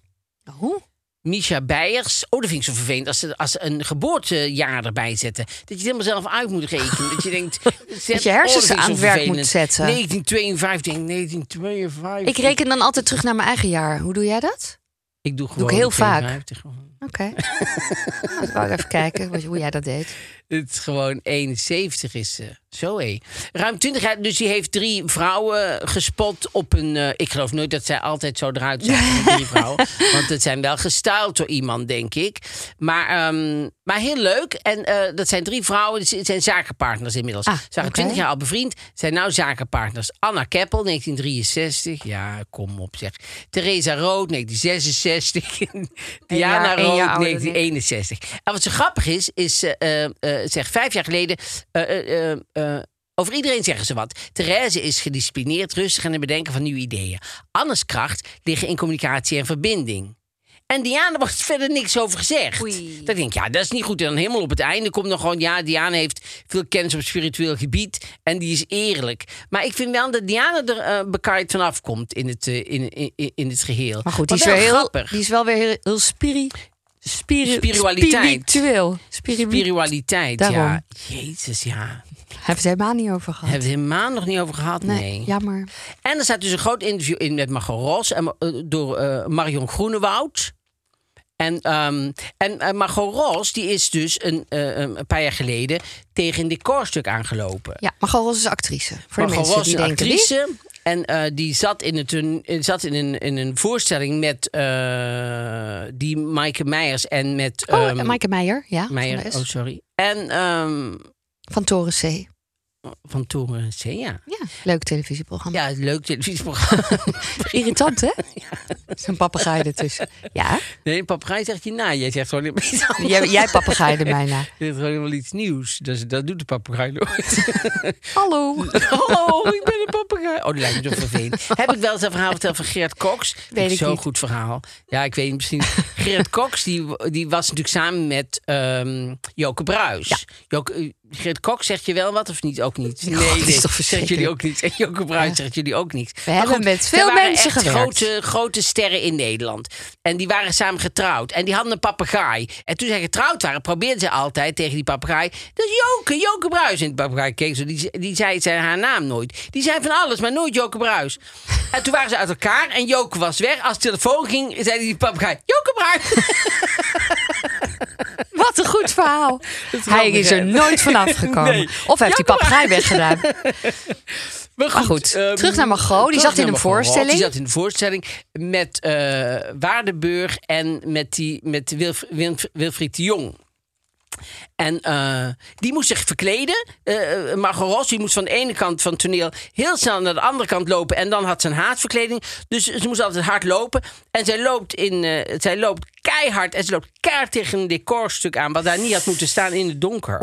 Hoe? Misha Beijers. Oh, dat vind ik zo vervelend. Als ze, als ze een geboortejaar erbij zetten. Dat je het helemaal zelf uit moet rekenen. dat je denkt... Dat je hersens aan het werk moet zetten. 1952. denk ik, 1952. Ik reken dan altijd terug naar mijn eigen jaar. Hoe doe jij dat? Ik doe gewoon ik heel vaak. 52 gewoon. Oké. Ik wou even kijken hoe jij dat deed. Het is gewoon 71 is ze. Zo hé. Ruim 20 jaar. Dus die heeft drie vrouwen gespot op een. eh, ik geloof nooit dat zij altijd zo eruit zijn. Drie vrouwen. Want het zijn wel gestyled door iemand, denk ik. Maar, ehm, maar heel leuk. En eh, dat zijn drie vrouwen. dus Het zijn zakenpartners inmiddels. Ah, Ze waren oké. 20 jaar al bevriend. Zijn nou zakenpartners. Anna Keppel, 1963. Ja, kom op zeg. Theresa Rood, 1966. Diana één Rood, jaar ouder dan ik. 1961. En wat zo grappig is, is eh, eh, eh, zeg vijf jaar geleden. eh, eh, eh, eh, Over iedereen zeggen ze wat. Therese is gedisciplineerd, rustig en in het bedenken van nieuwe ideeën. Anne's kracht liggen in communicatie en verbinding. En Diana wordt verder niks over gezegd. Oei. Dan denk ik, ja, dat is niet goed. En dan helemaal op het einde komt nog gewoon... ja, Diana heeft veel kennis op spiritueel gebied... en die is eerlijk. Maar ik vind wel dat Diana er eh bekaaid vanaf komt in het, eh, in, in, in het geheel. Maar goed, die is, wel heel, grappig. die is wel weer heel, heel spiri, spiri, Spiritualiteit. Spiritueel. Spiritu- Spiritualiteit, Daarom. ja. Jezus, ja. Hebben het helemaal niet over gehad. Hebben het helemaal nog niet over gehad? nee, Nee. jammer. En er staat dus een groot interview in met Margot Ros en, eh, door eh, Marion Groenewoud. En, ehm, en eh, Margot Ros die is dus een, een paar jaar geleden tegen een decorstuk aangelopen. Ja, maar Ros is actrice. Voor de Margot mensen Ros die is denken... actrice. En eh, die zat, in, het, een, zat in, een, in een voorstelling met eh, die Maaike Meijers en met... Oh, ehm, Maaike Meijer, ja. Meijer, oh sorry. En ehm, van Toren C. van Toren C, ja. Ja, leuk televisieprogramma. Ja, leuk televisieprogramma. Irritant, hè? Zo'n papegaai ertussen. Ja, Nee, papegaai zegt je na. Jij zegt gewoon iets anders. jij, jij papegaaide mij na. Je zegt gewoon helemaal iets nieuws. Dat, dat doet de papegaai nooit. Hallo. Hallo, ik ben een papegaai. Oh, die lijkt me zo vervelend. Heb ik wel eens een verhaal verteld van Geert Cox? Weet ik Zo'n goed verhaal. Ja, ik weet niet, misschien. Geert Cox, die, die was natuurlijk samen met ehm Joke Bruis. Joke, eh, Geert Cox zegt je wel wat of niet? Ook niet. Nee, God, dat is nee, toch zegt jullie ook niet. En Joke Bruis zegt jullie ook niet. Maar hebben met veel mensen echt gewerkt. Grote, grote sterren in Nederland. En die waren samen getrouwd. En die hadden een papegaai. En toen zij getrouwd waren, probeerden ze altijd tegen die papegaai. Dat is Joke, Joke Bruis. En de papegaai keek zo. Die, die zei zei haar naam nooit. Die zei van alles, maar nooit Joke Bruis. En toen waren ze uit elkaar en Joke was weg. Als de telefoon ging, zei die papegaai: Joke Bruis. Wat een goed verhaal. Hij is er nooit vanaf Nee. Of hij heeft die papegaai weggedaan. Maar Maar goed, ehm, terug naar Margot. Die zat in een voorstelling. Die zat in een voorstelling met eh, Waardenburg en met, die, met Wilf, Wilf- Wilfried de Jong. En eh, die moest zich verkleden. Eh, Margot moest van de ene kant van het toneel heel snel naar de andere kant lopen. En dan had ze een haatverkleding. Dus ze moest altijd hard lopen. En zij loopt, in, zij loopt keihard. En ze loopt keihard tegen een decorstuk aan. Wat daar niet had moeten staan in het donker.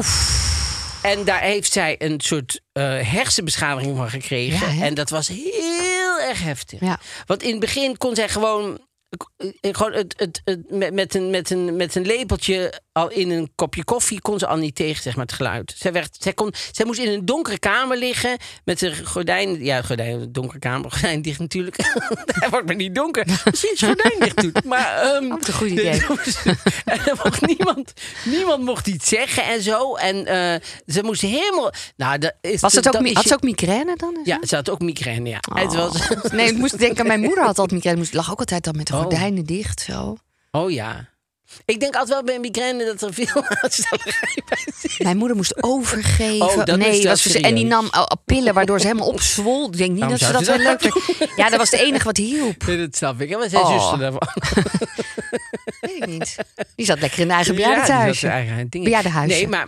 En daar heeft zij een soort eh, hersenbeschadiging van gekregen. Ja, en dat was heel erg heftig. Ja. Want in het begin kon zij gewoon. Gewoon het, het, het, met, met, een, met, een, met een lepeltje al in een kopje koffie kon ze al niet tegen, zeg maar, het geluid. Zij, werd, zij, kon, zij moest in een donkere kamer liggen met een gordijn. Ja, gordijn, donkere kamer, gordijn dicht natuurlijk. Hij wordt maar niet donker. Misschien is gordijn dicht doet. Maar, Ook een goed idee. en er mocht niemand, niemand mocht iets zeggen en zo. En eh, ze moest helemaal. Nou, dat is, Was het ook, is had ze ook migraine dan? Ja, ze had ook migraine, ja. Het was, Nee, ik moest denken mijn moeder had altijd migraine. Moest lag ook altijd dan met de Oh. gordijnen dicht zo. oh ja. Ik denk altijd wel bij migraine dat er veel aanstellerij bij zit. Mijn moeder moest overgeven. Oh, nee, was en die nam pillen waardoor ze helemaal opzwol. Ik denk niet Waarom dat ze dat wel leuk. Ja, dat was het enige wat hielp. Nee, dat snap ik. En wat zijn Oh. zuster daarvan? Weet ik niet. Die zat lekker in haar eigen Ja, bejaardentehuisje. zijn eigen. Bejaardenhuisje. Nee, maar...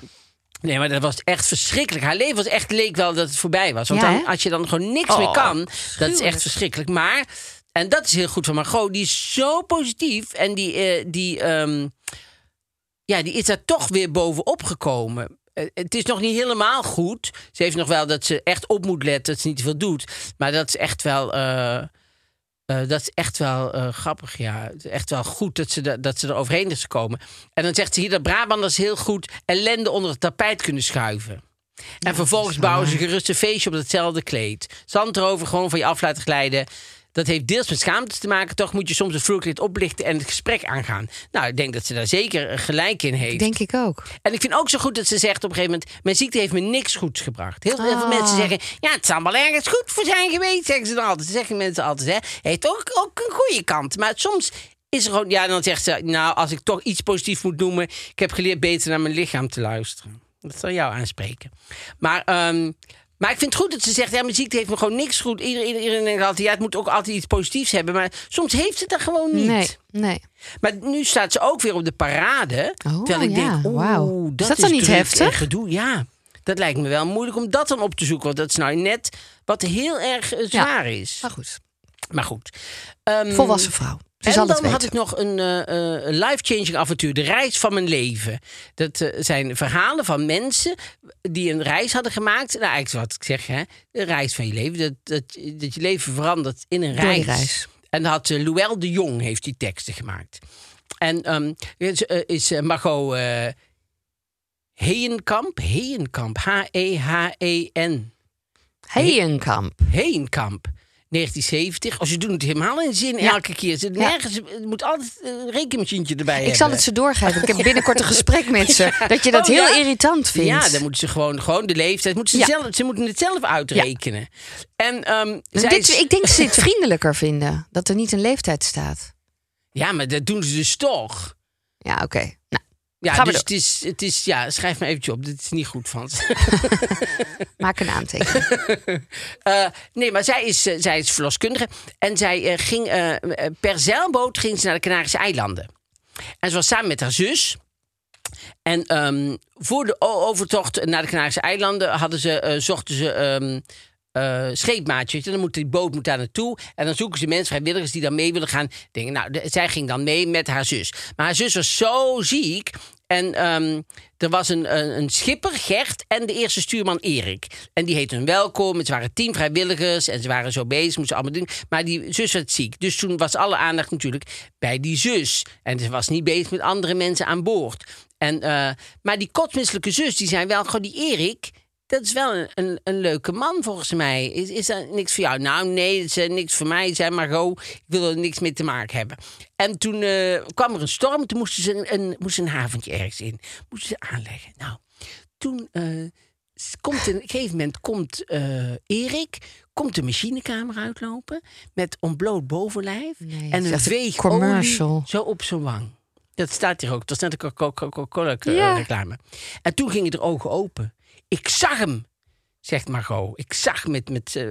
Nee, maar dat was echt verschrikkelijk. Haar leven was echt, leek wel dat het voorbij was. Want Ja, dan, als je dan gewoon niks Oh, meer kan, dat is echt verschrikkelijk. Maar, en dat is heel goed van Margot, die is zo positief. En die, eh, die, ehm, ja, die is daar toch weer bovenop gekomen. Eh, Het is nog niet helemaal goed. Ze heeft nog wel dat ze echt op moet letten, dat ze niet te veel doet. Maar dat is echt wel... eh, dat is echt wel grappig, ja. Het is echt wel goed dat ze, da- dat ze er overheen is gekomen. En dan zegt ze hier dat Brabanders heel goed ellende onder het tapijt kunnen schuiven. En vervolgens bouwen ze gerust een feestje op datzelfde kleed. Zand erover, gewoon van je af laten glijden. Dat heeft deels met schaamte te maken. Toch moet je soms het vloerkleed oplichten en het gesprek aangaan. Nou, ik denk dat ze daar zeker gelijk in heeft. Denk ik ook. En ik vind ook zo goed dat ze zegt op een gegeven moment... mijn ziekte heeft me niks goeds gebracht. Heel, heel veel Ah. mensen zeggen... ja, het zal wel ergens goed voor zijn geweest, zeggen ze dan altijd. Dat zeggen mensen altijd, hè. Heeft ook, ook een goede kant. Maar soms is er gewoon... Ja, dan zegt ze... nou, als ik toch iets positiefs moet noemen... ik heb geleerd beter naar mijn lichaam te luisteren. Dat zal jou aanspreken. Maar... ehm, maar ik vind het goed dat ze zegt, ja, mijn ziekte heeft me gewoon niks goed. Iedereen, iedereen denkt altijd, ja, het moet ook altijd iets positiefs hebben. Maar soms heeft het dat gewoon niet. Nee, nee. Maar nu staat ze ook weer op de parade. Oh, terwijl ik ja, denk, oeh, wauw. dat Is dat dan niet heftig? gedoe. Ja, dat lijkt me wel moeilijk om dat dan op te zoeken. Want dat is nou net wat heel erg eh, zwaar is. Maar goed, Maar goed. Ehm, volwassen vrouw. Ze en dan had ik nog een eh, eh, een life-changing avontuur. De reis van mijn leven. Dat eh, zijn verhalen van mensen die een reis hadden gemaakt. Nou, eigenlijk wat ik zeg, hè. De reis van je leven. Dat, dat, dat je leven verandert in een reis. reis. En dat had uh, Luel de Jong heeft die teksten gemaakt. En ehm, is, is Margot Heenkamp. Heenkamp. H-E-H-E-N. Heijenkamp. Heenkamp. 1970. Als je doet het helemaal in zin Ja. elke keer. Ja. nergens, het moet altijd een rekenmachientje erbij Ik hebben. zal het ze doorgeven. Ik heb binnenkort een gesprek met ze. Dat je dat Oh, heel ja? irritant vindt. Ja, dan moeten ze gewoon, gewoon de leeftijd. Moeten ze, zelf, ze moeten het zelf uitrekenen. En, zij Dit, is- ik denk dat ze het vriendelijker vinden. Dat er niet een leeftijd staat. Ja, maar dat doen ze dus toch. Ja, oké. Nou, Ja, Gaan dus het is, het is, ja, schrijf me eventjes op. Dit is niet goed van maak een aantekening. Eh, nee, maar zij is, eh, zij is verloskundige. En zij eh, ging per zeilboot ging ze naar de Canarische eilanden. En ze was samen met haar zus. En ehm, voor de overtocht naar de Canarische eilanden hadden ze, zochten ze ehm scheepmaatjes. En dan moet die boot moet daar naartoe. En dan zoeken ze mensen, vrijwilligers die dan mee willen gaan. Denken, nou, zij ging dan mee met haar zus. Maar haar zus was zo ziek. En ehm, er was een, een, een schipper, Gert, en de eerste stuurman Erik. En die heette hun welkom. Het waren tien vrijwilligers en ze waren zo bezig, moesten allemaal doen. Maar die zus werd ziek. Dus toen was alle aandacht natuurlijk bij die zus. En ze was niet bezig met andere mensen aan boord. En, eh, maar die kotsmisselijke zus, die zei wel, gewoon die Erik... Dat is wel een, een, een leuke man volgens mij. Is, is dat niks voor jou? Nou, nee, dat is eh, niks voor mij. Zei Margot, ik wil er niks mee te maken hebben. En toen eh, kwam er een storm. Toen moesten ze een, een, een haventje ergens in. Moesten ze aanleggen. Nou, toen eh, komt een, op een gegeven moment komt Erik... komt de machinekamer uitlopen... met ontbloot bovenlijf... Nee, en een veeg commercial. zo op zijn wang. Dat staat hier ook. Dat is net een Coca-Cola eh, Ja. reclame. En toen gingen de ogen open. Ik zag hem, zegt Margot. Ik zag met, met uh,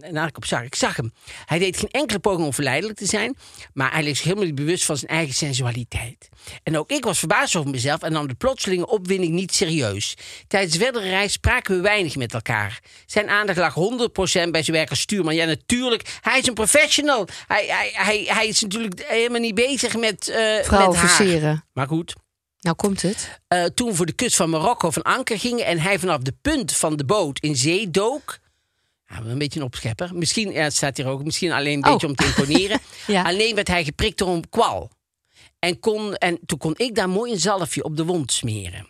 een op zag. Ik zag hem. Hij deed geen enkele poging om verleidelijk te zijn, maar hij zich helemaal niet bewust van zijn eigen sensualiteit. En ook ik was verbaasd over mezelf en nam de plotselinge opwinding niet serieus. Tijdens de verdere reis spraken we weinig met elkaar. Zijn aandacht lag 100% bij zijn werk als stuurman. Ja, natuurlijk. Hij is een professional. Hij, hij, hij, hij is natuurlijk helemaal niet bezig met, uh, met haar. Maar goed. Nou komt het. Uh, toen voor de kust van Marokko van anker gingen en hij vanaf de punt van de boot in zee dook. Ja, een beetje een opschepper. Misschien, ja, het staat hier ook, misschien alleen een Oh. beetje om te imponeren. Ja. Alleen werd hij geprikt door een kwal. En, kon, en toen kon ik daar mooi een zalfje op de wond smeren.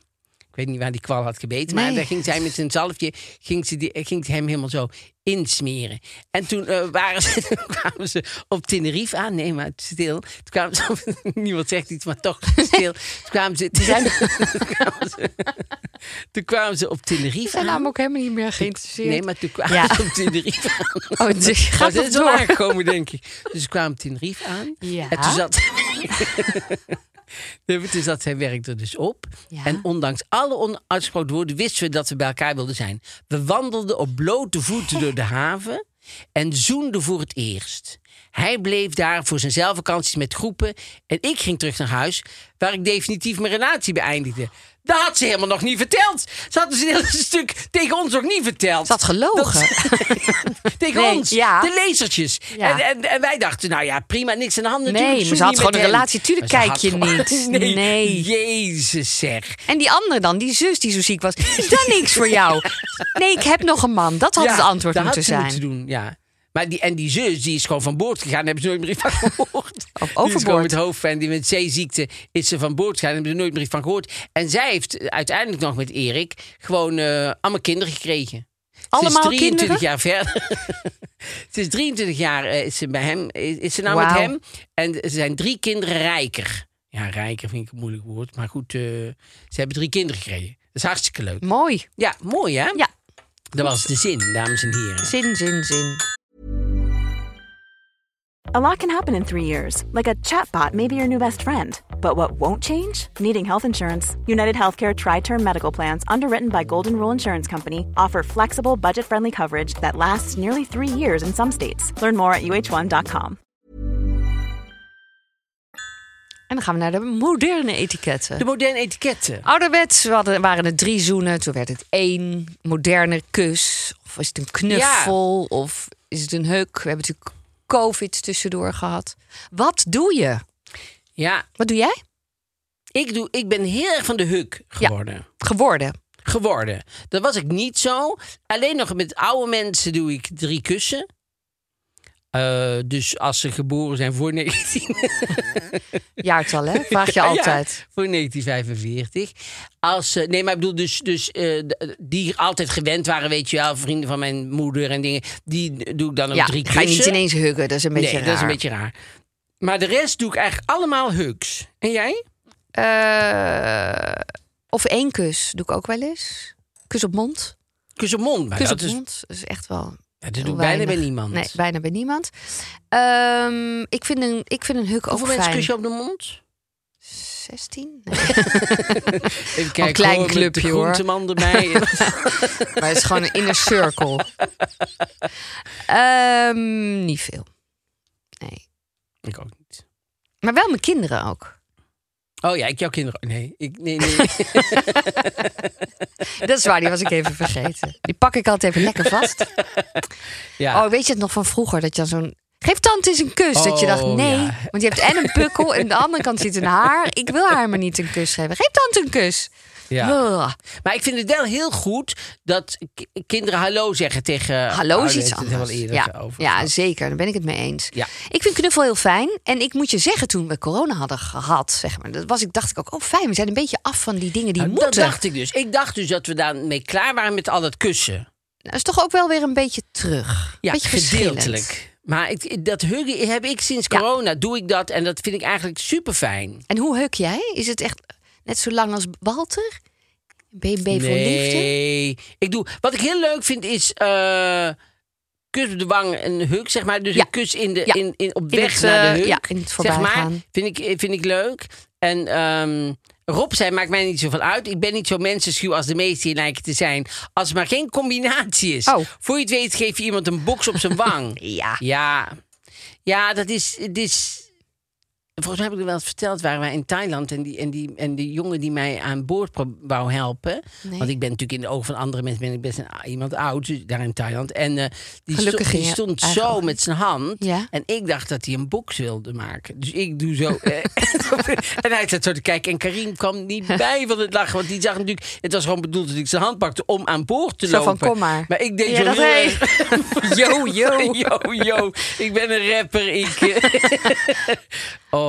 Ik weet niet waar die kwal had gebeten, maar daar ging zij met zijn zalfje ging ze, die, ging ze hem helemaal zo insmeren. En toen uh, waren ze, toen kwamen ze op Tenerife aan. Nee, maar stil. Toen kwamen ze op, niemand zegt iets, maar toch stil. Toen kwamen ze, toen, toen kwamen ze, toen kwamen ze op Tenerife ben aan. namelijk ook helemaal niet meer geïnteresseerd. Nee, maar toen kwamen Ja. ze op Tenerife aan. Oh, dus gaat Maar het is wel door. aangekomen, denk ik. Dus ze kwamen op Tenerife aan. Ja. En toen zat... Nee, Toen zat zijn werk er dus op. Ja. En ondanks alle onuitsproken woorden wisten we dat we bij elkaar wilden zijn. We wandelden op blote voeten door de haven en zoenden voor het eerst. Hij bleef daar voor zijn zelfvakanties met groepen en ik ging terug naar huis, waar ik definitief mijn relatie beëindigde. Dat had ze helemaal nog niet verteld. Ze had dus een heel stuk tegen ons nog niet verteld. Ze had gelogen. tegen Nee, ons, ja. de lezertjes. Ja. En, en, en wij dachten, nou ja, prima, niks aan de hand. Natuurlijk, Nee, maar ze had gewoon een hem. relatie. Tuurlijk Maar kijk je gewoon- niet. Nee, Nee. Jezus zeg. En die andere dan, die zus die zo ziek was. Is dat niks voor jou? Nee, ik heb nog een man. Dat had Ja, het antwoord dat moeten zijn. moeten doen, ja. Maar die, en die zus, die is gewoon van boord gegaan. Daar hebben ze nooit meer van gehoord. Die is overboord. gewoon met hoofdpijn. Die met zeeziekte is ze van boord gegaan. Daar hebben ze nooit meer van gehoord. En zij heeft uiteindelijk nog met Erik gewoon eh, allemaal kinderen gekregen. Allemaal ze is 23 kinderen? jaar verder. ze is 23 jaar eh, is ze bij hem. Is, is ze nou met hem. En ze zijn drie kinderen rijker. Ja, rijker vind ik een moeilijk woord. Maar goed, eh, ze hebben drie kinderen gekregen. Dat is hartstikke leuk. Mooi. Ja, mooi hè? Ja. Dat was de zin, dames en heren. Zin, zin, zin. A lot can happen in three years, like a chatbot may be your new best friend. But what won't change? Needing health insurance. United Healthcare Tri Term Medical Plans, underwritten by Golden Rule Insurance Company, offer flexible, budget friendly coverage that lasts nearly three years in some states. Learn more at uh1.com. En dan gaan we naar de moderne etiketten. De moderne etiketten. Ouderwets we hadden, waren het drie zoenen. Toen werd het één moderne kus. Of is het een knuffel? Of is het een huk? We hebben natuurlijk COVID tussendoor gehad. Wat doe je? Ja, Wat doe jij? ik, doe, ik ben heel erg van de huk geworden. Geworden. Geworden. Dat was ik niet zo. Alleen nog met oude mensen doe ik drie kussen. Eh, dus als ze geboren zijn voor 19... Jaartal, hè? Vraag je Ja, altijd. voor 1945. Als, ze- nee, maar ik bedoel dus, dus eh, die altijd gewend waren, weet je wel, vrienden van mijn moeder en dingen. Die doe ik dan ook Ja, drie ga je kussen. niet ineens huggen. Dat is een beetje nee, raar. dat is een beetje raar. Maar de rest doe ik eigenlijk allemaal hugs. En jij? Eh, of één kus doe ik ook wel eens. Kus op mond. Kus op mond. Maar Kus dat op is, mond. Dat is echt wel ja, dat doe bijna bij niemand. Nee, bijna bij niemand. Ehm, ik, vind een, ik vind een huk ook Hoeveel mensen fijn. op de mond? 16? Nee. Even kijken, klein hoor, clubje, de hoor. groenteman erbij. maar het is gewoon een inner circle. Ehm, niet veel. Nee. ik ook niet. Maar wel mijn kinderen ook. Oh ja, ik jouw kinderen. Nee, ik, nee, nee. Dat is waar, die was ik even vergeten. Die pak ik altijd even lekker vast. Ja. Oh, weet je het nog van vroeger? Dat je dan zo'n... Geef tante eens een kus. dat je dacht, Oh, nee. ja. Want je hebt en een pukkel en aan de andere kant zit een haar. Ik wil haar maar niet een kus geven. Geef tante een kus. ja. Ugh. Maar ik vind het wel heel goed dat kinderen hallo zeggen tegen. Hallo is ouders. iets Het er anders. Ja, over ja, zeker. Daar ben ik het mee eens. Ja. Ik vind knuffel heel fijn. En ik moet je zeggen, toen we corona hadden gehad, zeg maar, dat was ik, dacht ik ook, oh fijn, we zijn een beetje af van die dingen die Nou, dat moeten. dacht ik dus. Ik dacht dus dat we daarmee klaar waren met al dat kussen. Nou, Dat is toch ook wel weer een beetje terug. Ja, beetje gedeeltelijk. Maar ik, dat huggen heb ik sinds Ja. corona. Doe ik dat en dat vind ik eigenlijk super fijn. En hoe huk jij? Is het echt net zo lang als Walter? BB voor liefde? Nee, ik doe. Wat ik heel leuk vind is. eh, kus op de wang en huk, zeg maar. Dus Ja. een kus in de, Ja. in, in, op In weg het, naar de eh, huk. ja, in het zeg maar, voorbijgaan. vind ik, vind ik leuk. En ehm, Rob zei, maakt mij niet zoveel uit. Ik ben niet zo mensenschuw als de meesten hier lijken te zijn. Als er maar geen combinatie is. Oh. Voor je het weet geef je iemand een box op zijn wang. Ja. Ja, ja dat is, het is. Volgens mij heb ik er wel eens verteld, waren wij in Thailand en die, en die, en die jongen die mij aan boord wou helpen. Nee. Want ik ben natuurlijk in de ogen van andere mensen ben ik best een, iemand oud dus daar in Thailand. En eh, die, Gelukkig stond, die zo ogen. met zijn hand. Ja. En ik dacht dat hij een box wilde maken. Dus ik doe zo. eh, en hij zat zo te kijken. En Karim kwam niet bij van het lachen. Want die zag natuurlijk. Het was gewoon bedoeld dat ik zijn hand pakte om aan boord te Zo van, lopen. kom maar. Maar ik deed Ja, zo heel hey. Yo, yo. yo, yo. Ik ben een rapper. Ik, eh.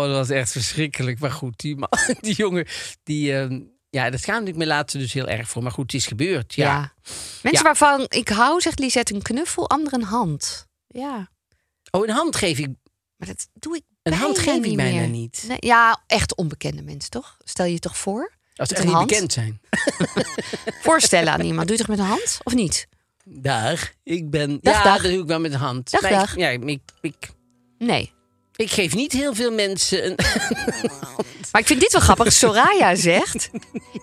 Oh, dat was echt verschrikkelijk. Maar goed, die, man, die jongen, die... ehm, ja, dat schaamde ik me later dus heel erg voor. Maar goed, het is gebeurd. Ja. Ja. Mensen Ja. waarvan ik hou, zegt Lisette, een knuffel, ander een hand. Ja, Oh, een hand geef ik. maar dat doe ik Een hand geef ik niet bijna meer. niet. Nee, ja, echt onbekende mensen, toch? Stel je toch voor? Als ze een niet bekend zijn. Voorstellen aan iemand. Doe je toch met een hand? Of niet? Daar. Ik ben. Dag, ja, dag. dat doe ik wel met de hand. Dag, ik- ja, ik, ik, Nee. Ik geef niet heel veel mensen een. Maar ik vind dit wel grappig. Soraya zegt...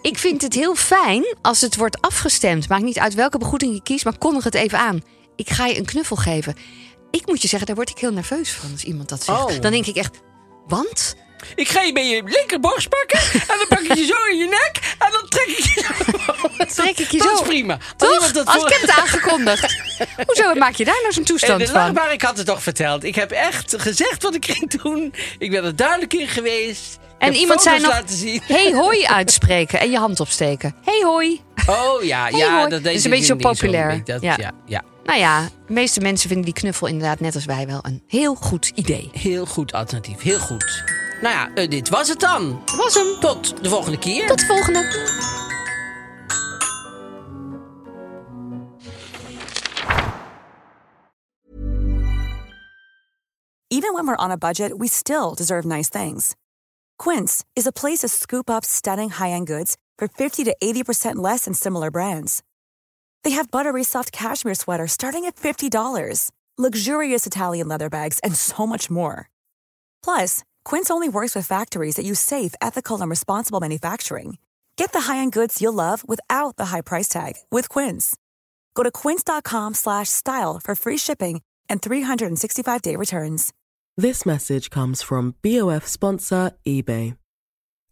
Ik vind het heel fijn als het wordt afgestemd. Maakt niet uit welke begroeting je kiest, maar kondig het even aan. Ik ga je een knuffel geven. Ik moet je zeggen, daar word ik heel nerveus van als iemand dat zegt. Oh. Dan denk ik echt, want? Ik ga je bij je linkerborst pakken. En dan pak ik je zo in je nek. En dan trek ik je zo. Trek ik je dat zo. is prima. Als Toch? dat Als voor- ik heb het aangekondigd. Hoezo maak je daar nou zo'n toestand de van? lachbare, ik had het toch verteld. Ik heb echt gezegd wat ik ging doen. Ik ben er duidelijk in geweest. En iemand zei nog, hey hoi uitspreken en je hand opsteken. Hey hoi. Oh ja, Hey, ja. hoi. Dat, Dat is een beetje zo populair. Dat, Ja. ja. Ja, Nou ja, de meeste mensen vinden die knuffel inderdaad net als wij wel een heel goed idee. Heel goed alternatief. Heel goed. Nou ja, eh, dit was het dan. Dat was hem. Tot de volgende keer. Tot de volgende. Even when we're on a budget, we still deserve nice things. Quince is a place to scoop up stunning high-end goods for 50 to 80% less than similar brands. They have buttery soft cashmere sweaters starting at $50, luxurious Italian leather bags, and so much more. Plus, Quince only works with factories that use safe, ethical, and responsible manufacturing. Get the high-end goods you'll love without the high price tag with Quince. Go to quince.com slash style for free shipping and 365-day returns. This message comes from BOF sponsor eBay.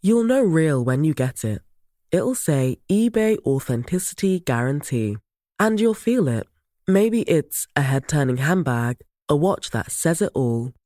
You'll know real when you get it. It'll say eBay Authenticity Guarantee. And you'll feel it. Maybe it's a head turning handbag, a watch that says it all,